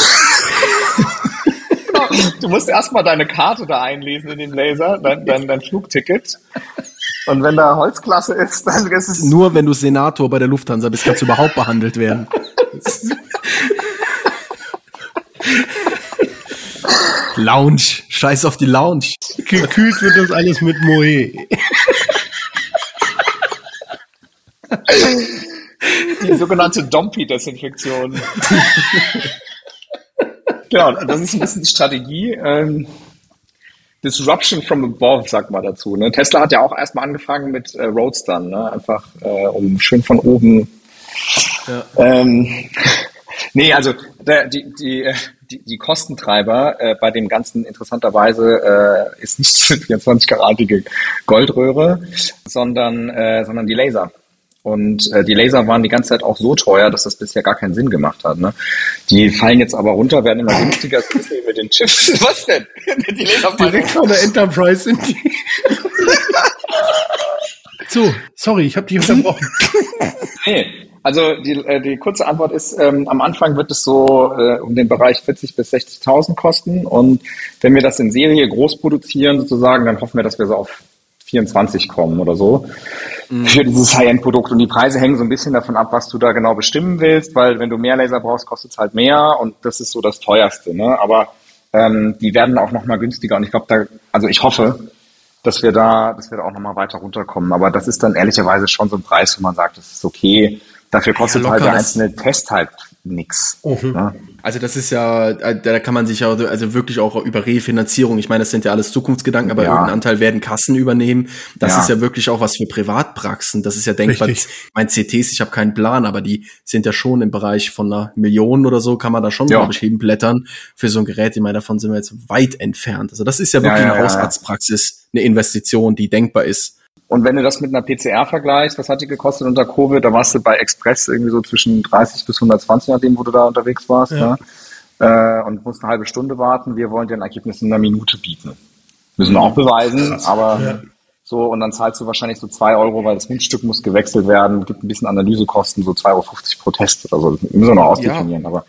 Du musst erstmal deine Karte da einlesen in den Laser, dein, dein, dein Flugticket. Und wenn da Holzklasse ist, dann ist es. Nur wenn du Senator bei der Lufthansa bist, kannst du überhaupt behandelt werden. Lounge. Scheiß auf die Lounge. Gekühlt wird das alles mit Moe. Die sogenannte Dompi-Desinfektion. Genau, das ist ein bisschen die Strategie. Ähm, Disruption from above, sagt man dazu. Ne? Tesla hat ja auch erstmal angefangen mit äh, Roadstern, ne? einfach äh, um schön von oben. Ja. Ähm, *laughs* nee, also der, die, die, die, die Kostentreiber äh, bei dem Ganzen interessanterweise äh, ist nicht *laughs* die 24-karatige Goldröhre, sondern, äh, sondern die Laser. Und äh, die Laser waren die ganze Zeit auch so teuer, dass das bisher gar keinen Sinn gemacht hat. Ne? Die fallen jetzt aber runter, werden immer günstiger. Das ist mit den Chips. *laughs* Was denn? *laughs* Die Laser Direkt von der Enterprise sind die. *laughs* so, sorry, ich habe die unterbrochen. nee, also die, äh, die kurze Antwort ist, ähm, am Anfang wird es so äh, um den Bereich 40.000 bis 60.000 kosten. Und wenn wir das in Serie groß produzieren sozusagen, dann hoffen wir, dass wir so auf 24 kommen oder so mhm. für dieses High-End-Produkt. Und die Preise hängen so ein bisschen davon ab, was du da genau bestimmen willst, weil wenn du mehr Laser brauchst, kostet es halt mehr und das ist so das teuerste. Ne? Aber ähm, die werden auch nochmal günstiger und ich glaube, da, also ich hoffe, dass wir da, dass wir da auch nochmal weiter runterkommen. Aber das ist dann ehrlicherweise schon so ein Preis, wo man sagt, das ist okay. Dafür kostet ja, halt der einzelne Test halt nix. Mhm. Ne? Also das ist ja, äh, da kann man sich ja also wirklich auch über Refinanzierung, ich meine, das sind ja alles Zukunftsgedanken, aber ja. irgendeinen Anteil werden Kassen übernehmen. Das ja. ist ja wirklich auch was für Privatpraxen. Das ist ja denkbar. Richtig. Mein CTs, ich habe keinen Plan, aber die sind ja schon im Bereich von einer Million oder so, kann man da schon, ja. glaube ich, hinblättern für so ein Gerät. Ich meine, davon sind wir jetzt weit entfernt. Also das ist ja wirklich eine Hausarztpraxis, eine Investition, die denkbar ist. Und wenn du das mit einer PCR vergleichst, was hat die gekostet unter Covid? Da warst du bei Express irgendwie so zwischen 30 bis 120, nachdem, wo du da unterwegs warst. Ja. Ne? Äh, und musst eine halbe Stunde warten. Wir wollen dir ein Ergebnis in einer Minute bieten. Müssen wir auch beweisen, Krass. aber ja. so, und dann zahlst du wahrscheinlich so zwei Euro, weil das Mundstück muss gewechselt werden, gibt ein bisschen Analysekosten, so 2,50 Euro pro Test oder so. Das müssen wir noch ausdefinieren, ja. aber.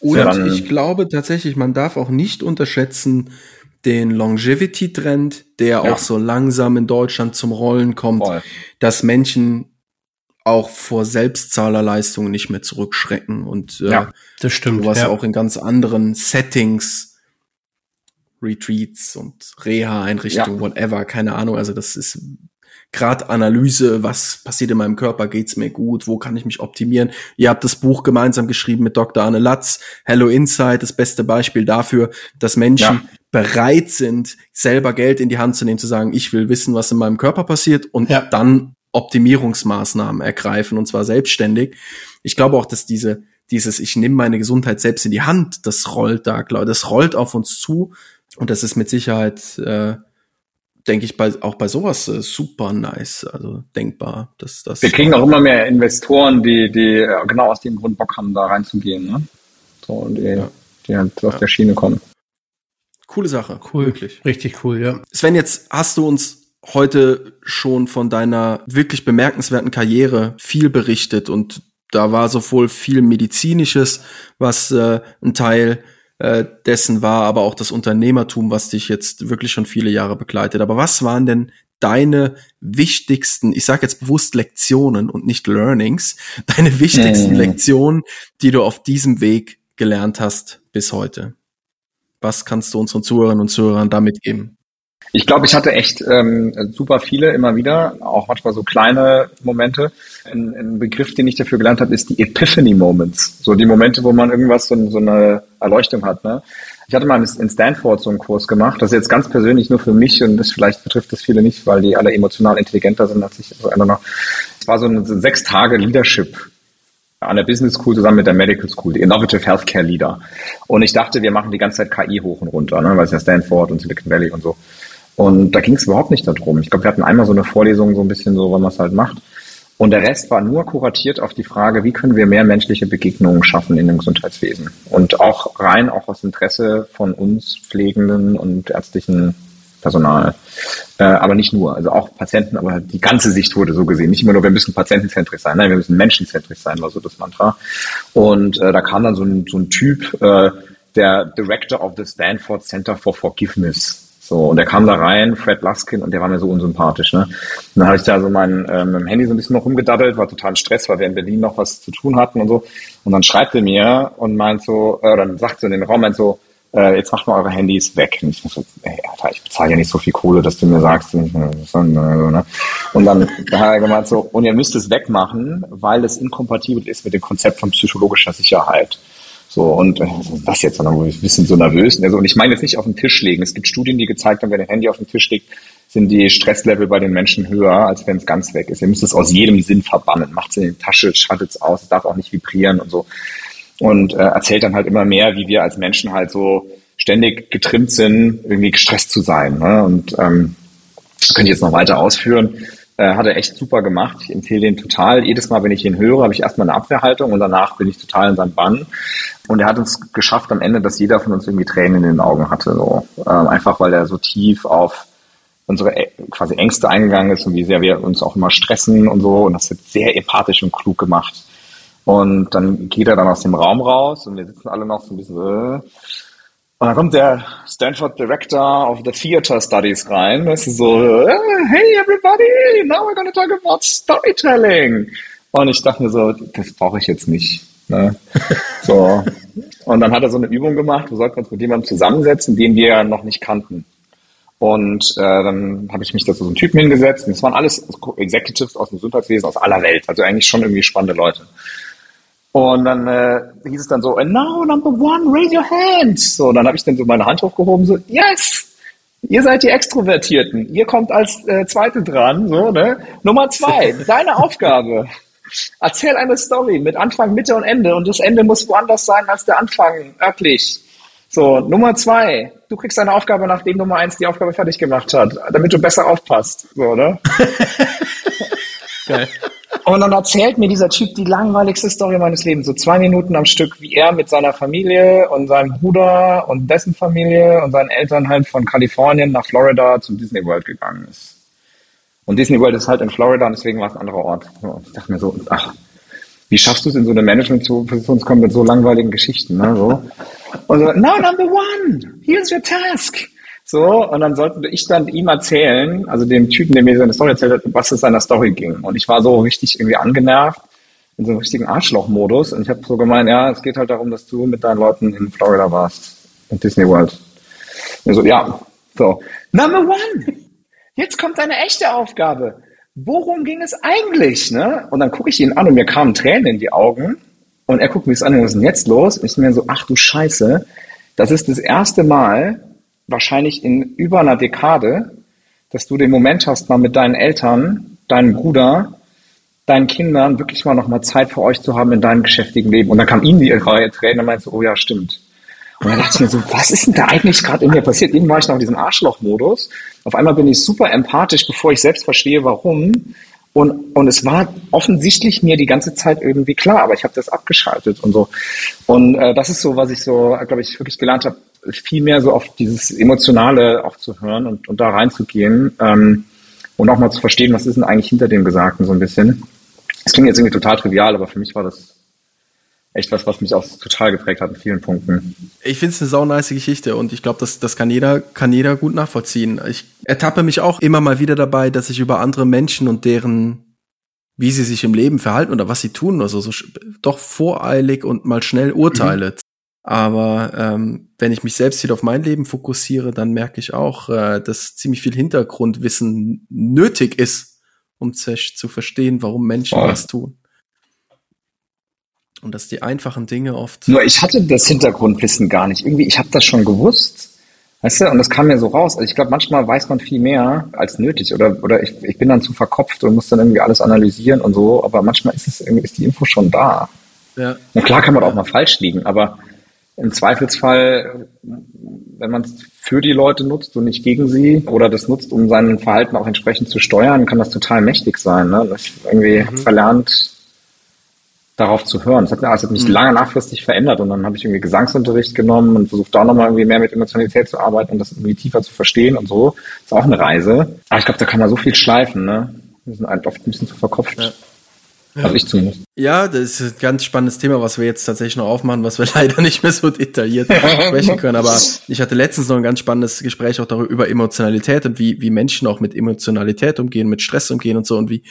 Und ich glaube tatsächlich, man darf auch nicht unterschätzen, den Longevity-Trend, der ja. auch so langsam in Deutschland zum Rollen kommt, Voll. dass Menschen auch vor Selbstzahlerleistungen nicht mehr zurückschrecken und äh, ja, das stimmt. Was ja. auch in ganz anderen Settings, Retreats und Reha-Einrichtungen, ja. whatever, keine Ahnung. Also das ist gerade Analyse, was passiert in meinem Körper, geht's mir gut, wo kann ich mich optimieren. Ihr habt das Buch gemeinsam geschrieben mit Dr. Anne Latz, Hello Insight, das beste Beispiel dafür, dass Menschen ja. Bereit sind, selber Geld in die Hand zu nehmen, zu sagen, ich will wissen, was in meinem Körper passiert und ja. dann Optimierungsmaßnahmen ergreifen und zwar selbstständig. Ich glaube auch, dass diese dieses ich nehme meine Gesundheit selbst in die Hand, das rollt da, glaube das rollt auf uns zu und das ist mit Sicherheit äh, denke ich, bei, auch bei sowas äh, super nice, also denkbar. Dass, dass Wir kriegen auch immer mehr Investoren, die, die äh, genau aus dem Grund Bock haben, da reinzugehen. Ne? So, und die, ja. die halt aus ja. der Schiene kommen. Coole Sache. Cool. Wirklich. Richtig cool, ja. Sven, jetzt hast du uns heute schon von deiner wirklich bemerkenswerten Karriere viel berichtet und da war sowohl viel medizinisches, was äh, ein Teil äh, dessen war aber auch das Unternehmertum, was dich jetzt wirklich schon viele Jahre begleitet. Aber was waren denn deine wichtigsten, ich sage jetzt bewusst Lektionen und nicht Learnings, deine wichtigsten äh. Lektionen, die du auf diesem Weg gelernt hast bis heute? Was kannst du unseren Zuhörern und Zuhörern damit geben? Ich glaube, ich hatte echt ähm, super viele immer wieder, auch manchmal so kleine Momente. Ein, ein Begriff, den ich dafür gelernt habe, ist die Epiphany Moments. So die Momente, wo man irgendwas so, so eine Erleuchtung hat. Ne? Ich hatte mal in Stanford so einen Kurs gemacht. Das ist jetzt ganz persönlich nur für mich und das vielleicht betrifft das viele nicht, weil die alle emotional intelligenter sind als ich. Also noch. Es war so ein sechs Tage Leadership an der Business School zusammen mit der Medical School, die Innovative Healthcare Leader. Und ich dachte, wir machen die ganze Zeit KI hoch und runter, ne? weil es ja Stanford und Silicon Valley und so. Und da ging es überhaupt nicht darum. Ich glaube, wir hatten einmal so eine Vorlesung, so ein bisschen so, wenn man es halt macht. Und der Rest war nur kuratiert auf die Frage, wie können wir mehr menschliche Begegnungen schaffen in dem Gesundheitswesen. Und auch rein, auch aus Interesse von uns Pflegenden und ärztlichen Personal. Äh, aber nicht nur, also auch Patienten, aber die ganze Sicht wurde so gesehen. Nicht immer nur, wir müssen patientenzentrisch sein, nein, wir müssen menschenzentrisch sein, war so das Mantra. Und äh, da kam dann so ein, so ein Typ, äh, der Director of the Stanford Center for Forgiveness. So, und der kam da rein, Fred Luskin, und der war mir so unsympathisch. Ne? Und dann habe ich da so mein äh, Handy so ein bisschen noch rumgedaddelt, war total in Stress, weil wir in Berlin noch was zu tun hatten und so. Und dann schreibt er mir und meint so, äh, dann sagt so in den Raum, meint so, äh, jetzt macht mal eure Handys weg. Und ich so, ey, Alter, ich bezahle ja nicht so viel Kohle, dass du mir sagst. Und ne? dann da hat er gemeint so, und ihr müsst es wegmachen, weil es inkompatibel ist mit dem Konzept von psychologischer Sicherheit. So, und äh, was jetzt? Und dann wurde ich ein bisschen so nervös. Also, und ich meine jetzt nicht auf den Tisch legen. Es gibt Studien, die gezeigt haben, wenn ein Handy auf den Tisch liegt, sind die Stresslevel bei den Menschen höher, als wenn es ganz weg ist. Ihr müsst es aus jedem Sinn verbannen. Macht es in die Tasche, schaltet es aus, es darf auch nicht vibrieren und so und äh, erzählt dann halt immer mehr, wie wir als Menschen halt so ständig getrimmt sind, irgendwie gestresst zu sein. Ne? Und ähm, könnte ich jetzt noch weiter ausführen. Äh, hat er echt super gemacht. Ich empfehle den total. Jedes Mal, wenn ich ihn höre, habe ich erstmal eine Abwehrhaltung und danach bin ich total in seinem Bann. Und er hat uns geschafft am Ende, dass jeder von uns irgendwie Tränen in den Augen hatte. So. Ähm, einfach weil er so tief auf unsere äh, quasi Ängste eingegangen ist und wie sehr wir uns auch immer stressen und so. Und das wird sehr empathisch und klug gemacht. Und dann geht er dann aus dem Raum raus und wir sitzen alle noch so ein bisschen. Äh. Und dann kommt der Stanford Director of the Theater Studies rein. Das ist so, äh, hey everybody, now we're gonna talk about storytelling. Und ich dachte mir so, das brauche ich jetzt nicht. Ne? *laughs* So. Und dann hat er so eine Übung gemacht, wir sollten uns mit jemandem zusammensetzen, den wir noch nicht kannten. Und äh, dann habe ich mich da so einen Typen hingesetzt. Und es waren alles Executives aus dem Gesundheitswesen aus aller Welt. Also eigentlich schon irgendwie spannende Leute. Und dann äh, hieß es dann so, and now number one, raise your hands. So, dann habe ich dann so meine Hand hochgehoben, so, yes, ihr seid die Extrovertierten, ihr kommt als äh, Zweite dran, so, ne? Nummer zwei, *laughs* deine Aufgabe. Erzähl eine Story mit Anfang, Mitte und Ende und das Ende muss woanders sein als der Anfang, örtlich. So, Nummer zwei, du kriegst deine Aufgabe, nachdem Nummer eins die Aufgabe fertig gemacht hat, damit du besser aufpasst, so, ne? *laughs* *laughs* Geil. Und dann erzählt mir dieser Typ die langweiligste Story meines Lebens, so zwei Minuten am Stück, wie er mit seiner Familie und seinem Bruder und dessen Familie und seinen Eltern halt von Kalifornien nach Florida zum Disney World gegangen ist. Und Disney World ist halt in Florida und deswegen war es ein anderer Ort. Und ich dachte mir so, ach, wie schaffst du es in so eine Management-Position zu kommen mit so langweiligen Geschichten, ne, so. Und so, no, number one, here's your task. So, und dann sollte ich dann ihm erzählen, also dem Typen, der mir seine Story erzählt hat, was es seiner Story ging. Und ich war so richtig irgendwie angenervt, in so einem richtigen Arschloch-Modus. Und ich habe so gemeint, ja, es geht halt darum, dass du mit deinen Leuten in Florida warst, in Disney World. Und so, ja, so. Number one! Jetzt kommt deine echte Aufgabe. Worum ging es eigentlich? Ne? Und dann gucke ich ihn an und mir kamen Tränen in die Augen. Und er guckt mich an, was ist denn jetzt los? Und ich mir so, ach du Scheiße, das ist das erste Mal, wahrscheinlich in über einer Dekade, dass du den Moment hast, mal mit deinen Eltern, deinem Bruder, deinen Kindern wirklich mal nochmal Zeit für euch zu haben in deinem geschäftigen Leben. Und dann kam ihm die Reihe Tränen und meinte so, oh ja, stimmt. Und dann dachte ich mir so, was ist denn da eigentlich gerade in mir passiert? Eben war ich noch in diesem Arschloch-Modus. Auf einmal bin ich super empathisch, bevor ich selbst verstehe, warum. Und, und es war offensichtlich mir die ganze Zeit irgendwie klar, aber ich habe das abgeschaltet und so. Und äh, das ist so, was ich so, glaube ich, wirklich gelernt habe, viel mehr so auf dieses Emotionale auch zu hören und, und da reinzugehen ähm, und auch mal zu verstehen, was ist denn eigentlich hinter dem Gesagten so ein bisschen. Es klingt jetzt irgendwie total trivial, aber für mich war das echt was, was mich auch total geprägt hat in vielen Punkten. Ich finde es eine saunice Geschichte und ich glaube, das, das kann jeder, kann jeder gut nachvollziehen. Ich ertappe mich auch immer mal wieder dabei, dass ich über andere Menschen und deren wie sie sich im Leben verhalten oder was sie tun, also so doch voreilig und mal schnell urteile. Mhm. Aber ähm, wenn ich mich selbst wieder auf mein Leben fokussiere, dann merke ich auch, äh, dass ziemlich viel Hintergrundwissen nötig ist, um zu verstehen, warum Menschen Voll. was tun. Und dass die einfachen Dinge oft. Nur ich hatte das Hintergrundwissen gar nicht. Irgendwie, ich habe das schon gewusst. Weißt du, und das kam mir so raus. Also ich glaube, manchmal weiß man viel mehr als nötig. Oder, oder ich, ich bin dann zu verkopft und muss dann irgendwie alles analysieren und so, aber manchmal ist es irgendwie, ist die Info schon da. Ja. Und klar kann man auch mal falsch liegen, aber im Zweifelsfall, wenn man es für die Leute nutzt und nicht gegen sie oder das nutzt, um sein Verhalten auch entsprechend zu steuern, kann das total mächtig sein. Ne? Ich irgendwie mhm. verlernt, darauf zu hören. Das hat, das hat mich mhm. lange nachfristig verändert und dann habe ich irgendwie Gesangsunterricht genommen und versucht da nochmal irgendwie mehr mit Emotionalität zu arbeiten und das irgendwie tiefer zu verstehen und so. Das ist auch eine Reise. Aber ich glaube, da kann man so viel schleifen, ne? Wir sind halt oft ein bisschen zu verkopft. Ja. Also ich zumindest. Ja, das ist ein ganz spannendes Thema, was wir jetzt tatsächlich noch aufmachen, was wir *laughs* leider nicht mehr so detailliert *laughs* sprechen können. Aber ich hatte letztens noch ein ganz spannendes Gespräch auch darüber über Emotionalität und wie, wie Menschen auch mit Emotionalität umgehen, mit Stress umgehen und so und wie,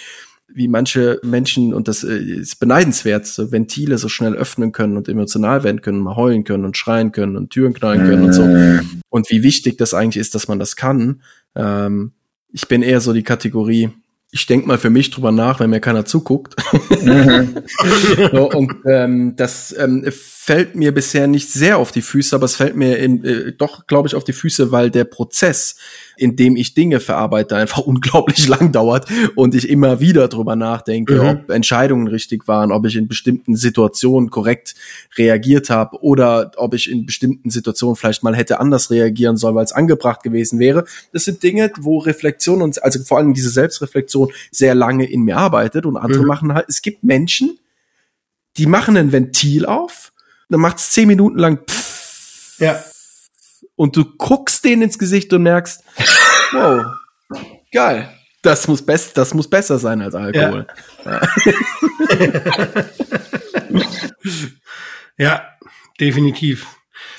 wie manche Menschen, und das äh, ist beneidenswert, so Ventile so schnell öffnen können und emotional werden können, mal heulen können und schreien können und Türen knallen können und so. Mm. Und wie wichtig das eigentlich ist, dass man das kann. Ähm, ich bin eher so die Kategorie, ich denke mal für mich drüber nach, wenn mir keiner zuguckt. Mhm. *laughs* so, und ähm, das ähm, fällt mir bisher nicht sehr auf die Füße, aber es fällt mir in, äh, doch, glaube ich, auf die Füße, weil der Prozess in dem ich Dinge verarbeite, einfach *laughs* unglaublich lang dauert und ich immer wieder drüber nachdenke, mhm. ob Entscheidungen richtig waren, ob ich in bestimmten Situationen korrekt reagiert habe oder ob ich in bestimmten Situationen vielleicht mal hätte anders reagieren sollen, weil es angebracht gewesen wäre. Das sind Dinge, wo Reflexion und also vor allem diese Selbstreflexion sehr lange in mir arbeitet und andere mhm. machen halt, es gibt Menschen, die machen ein Ventil auf, dann macht es zehn Minuten lang pff, ja und du guckst denen ins Gesicht und merkst, wow, geil. Das muss, best, das muss besser sein als Alkohol. Ja, *laughs* ja definitiv.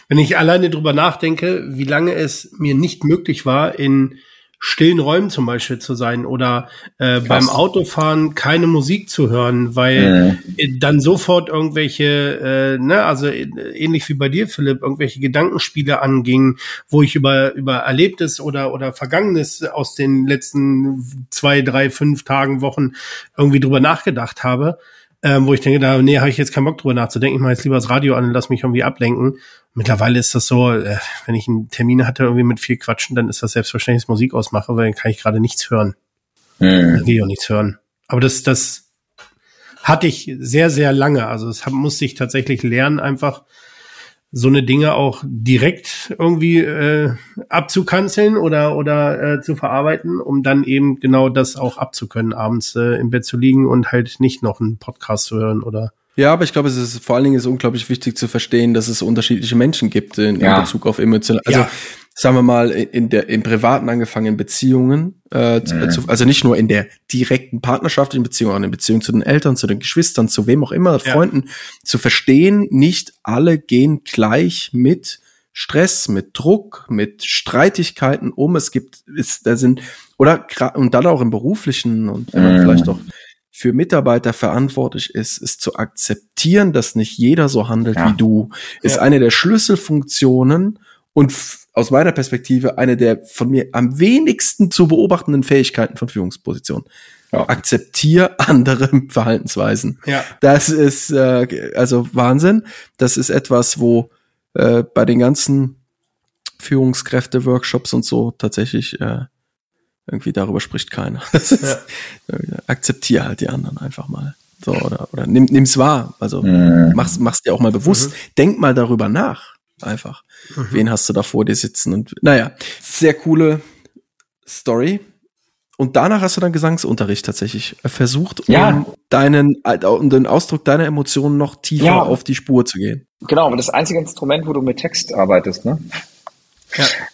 Wenn ich alleine drüber nachdenke, wie lange es mir nicht möglich war, in stillen Räumen zum Beispiel zu sein oder äh, beim Autofahren keine Musik zu hören, weil mhm. dann sofort irgendwelche, äh, ne, also ähnlich wie bei dir, Philipp, irgendwelche Gedankenspiele angingen, wo ich über über Erlebtes oder oder Vergangenes aus den letzten zwei, drei, fünf Tagen, Wochen irgendwie drüber nachgedacht habe ähm, wo ich denke, da nee, habe ich jetzt keinen Bock drüber nachzudenken. Ich mache jetzt lieber das Radio an und lass mich irgendwie ablenken. Mittlerweile ist das so, äh, wenn ich einen Termin hatte irgendwie mit viel Quatschen, dann ist das selbstverständlich, dass Musik ausmache, weil dann kann ich gerade nichts hören. Hm. Dann gehe ich auch nichts hören. Aber das, das hatte ich sehr, sehr lange. Also das hab, musste ich tatsächlich lernen, einfach so eine Dinge auch direkt irgendwie äh, abzukanzeln oder oder äh, zu verarbeiten, um dann eben genau das auch abzukönnen, abends äh, im Bett zu liegen und halt nicht noch einen Podcast zu hören oder ja, aber ich glaube, es ist vor allen Dingen ist unglaublich wichtig zu verstehen, dass es unterschiedliche Menschen gibt in, ja. in Bezug auf emotional. Also ja. Sagen wir mal in der im privaten angefangenen Beziehungen, äh, mhm. zu, also nicht nur in der direkten partnerschaftlichen Beziehung, sondern in Beziehung zu den Eltern, zu den Geschwistern, zu wem auch immer, ja. Freunden, zu verstehen, nicht alle gehen gleich mit Stress, mit Druck, mit Streitigkeiten um. Es gibt, ist, da sind oder und dann auch im beruflichen und wenn man mhm. vielleicht auch für Mitarbeiter verantwortlich ist, ist zu akzeptieren, dass nicht jeder so handelt ja. wie du, ist ja. eine der Schlüsselfunktionen und aus meiner Perspektive eine der von mir am wenigsten zu beobachtenden Fähigkeiten von Führungspositionen. Ja. Akzeptier andere *laughs* Verhaltensweisen. Ja. Das ist äh, also Wahnsinn. Das ist etwas, wo äh, bei den ganzen Führungskräfte-Workshops und so tatsächlich äh, irgendwie darüber spricht keiner. *laughs* Ja. Akzeptier halt die anderen einfach mal. So, oder, oder nimm, nimm's wahr. Also mhm. mach's, mach's dir auch mal bewusst. Mhm. Denk mal darüber nach. Einfach. Mhm. Wen hast du da vor dir sitzen? Und naja, sehr coole Story. Und danach hast du dann Gesangsunterricht tatsächlich versucht, ja. um deinen, um den Ausdruck deiner Emotionen noch tiefer ja. auf die Spur zu gehen. Genau, aber das einzige Instrument, wo du mit Text arbeitest, ne?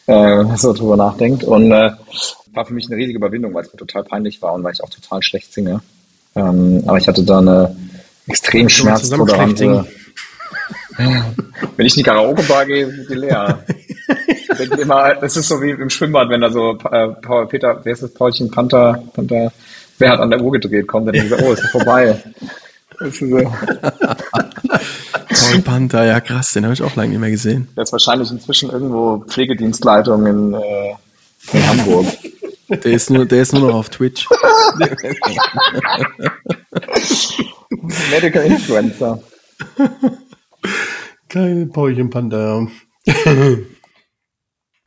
Ja. Äh, so drüber nachdenkt. Und äh, war für mich eine riesige Überwindung, weil es mir total peinlich war und weil ich auch total schlecht singe. Ähm, aber ich hatte da eine extrem schmerztolerante. *laughs* *laughs* wenn ich in die Karaoke-Bar gehe, ist die leer. immer, das ist so wie im Schwimmbad, wenn da so äh, Paul, Peter, wer ist das, Paulchen Panther, Panther, wer hat an der Uhr gedreht, kommt, dann denke ich so, oh, ist vorbei. Das ist so. Paul Panther, ja krass, den habe ich auch lange nicht mehr gesehen. Der ist wahrscheinlich inzwischen irgendwo Pflegedienstleitung in, äh, in Hamburg. Der ist nur, der ist nur noch auf Twitch. *laughs* Medical Influencer. Keine Paulchen-Panda. *laughs*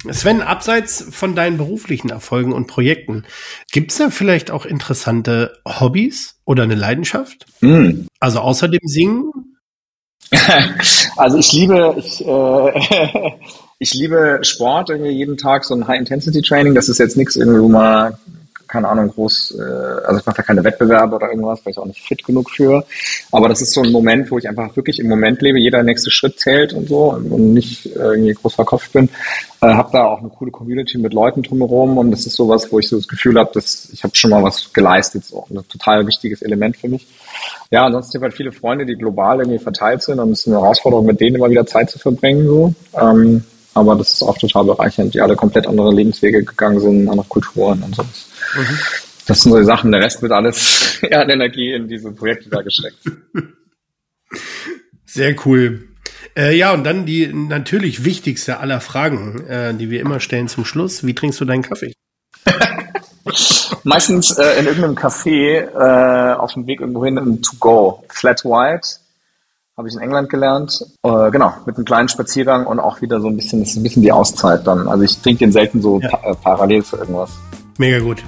Sven, abseits von deinen beruflichen Erfolgen und Projekten, gibt es da vielleicht auch interessante Hobbys oder eine Leidenschaft? Mm. Also außer dem Singen? *laughs* Also ich liebe, ich, äh, *laughs* ich liebe Sport, irgendwie jeden Tag so ein High-Intensity-Training. Das ist jetzt nichts irgendwie, wo man keine Ahnung, groß, äh, also ich mache da keine Wettbewerbe oder irgendwas, weil ich auch nicht fit genug für. Aber das ist so ein Moment, wo ich einfach wirklich im Moment lebe, jeder nächste Schritt zählt und so und nicht irgendwie groß verkopft bin. Äh, habe da auch eine coole Community mit Leuten drumherum und das ist sowas, wo ich so das Gefühl habe, dass ich habe schon mal was geleistet, so ein total wichtiges Element für mich. Ja, ansonsten habe ich halt viele Freunde, die global irgendwie verteilt sind und es ist eine Herausforderung, mit denen immer wieder Zeit zu verbringen. So. Ähm, aber das ist auch total bereichernd, die alle komplett andere Lebenswege gegangen sind, andere Kulturen und so. Mhm. Das sind so die Sachen, der Rest wird alles *laughs* an Energie in diese Projekte da gesteckt. Sehr cool. Äh, ja, und dann die natürlich wichtigste aller Fragen, äh, die wir immer stellen zum Schluss. Wie trinkst du deinen Kaffee? *laughs* Meistens äh, in irgendeinem Café äh, auf dem Weg irgendwo hin im To-Go. Flat White habe ich in England gelernt. Äh, genau, mit einem kleinen Spaziergang und auch wieder so ein bisschen, das ist ein bisschen die Auszeit dann. Also ich trinke den selten so ja. pa äh, parallel zu irgendwas. Mega gut.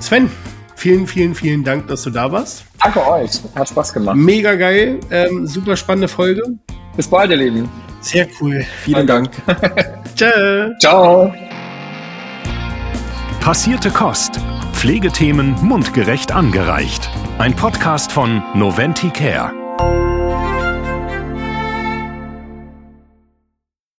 Sven, vielen, vielen, vielen Dank, dass du da warst. Danke euch, hat Spaß gemacht. Mega geil, ähm, super spannende Folge. Bis bald, ihr Lieben. Sehr cool. Vielen Dank. *laughs* Ciao. Ciao. Passierte Kost. Pflegethemen mundgerecht angereicht. Ein Podcast von Noventi Care.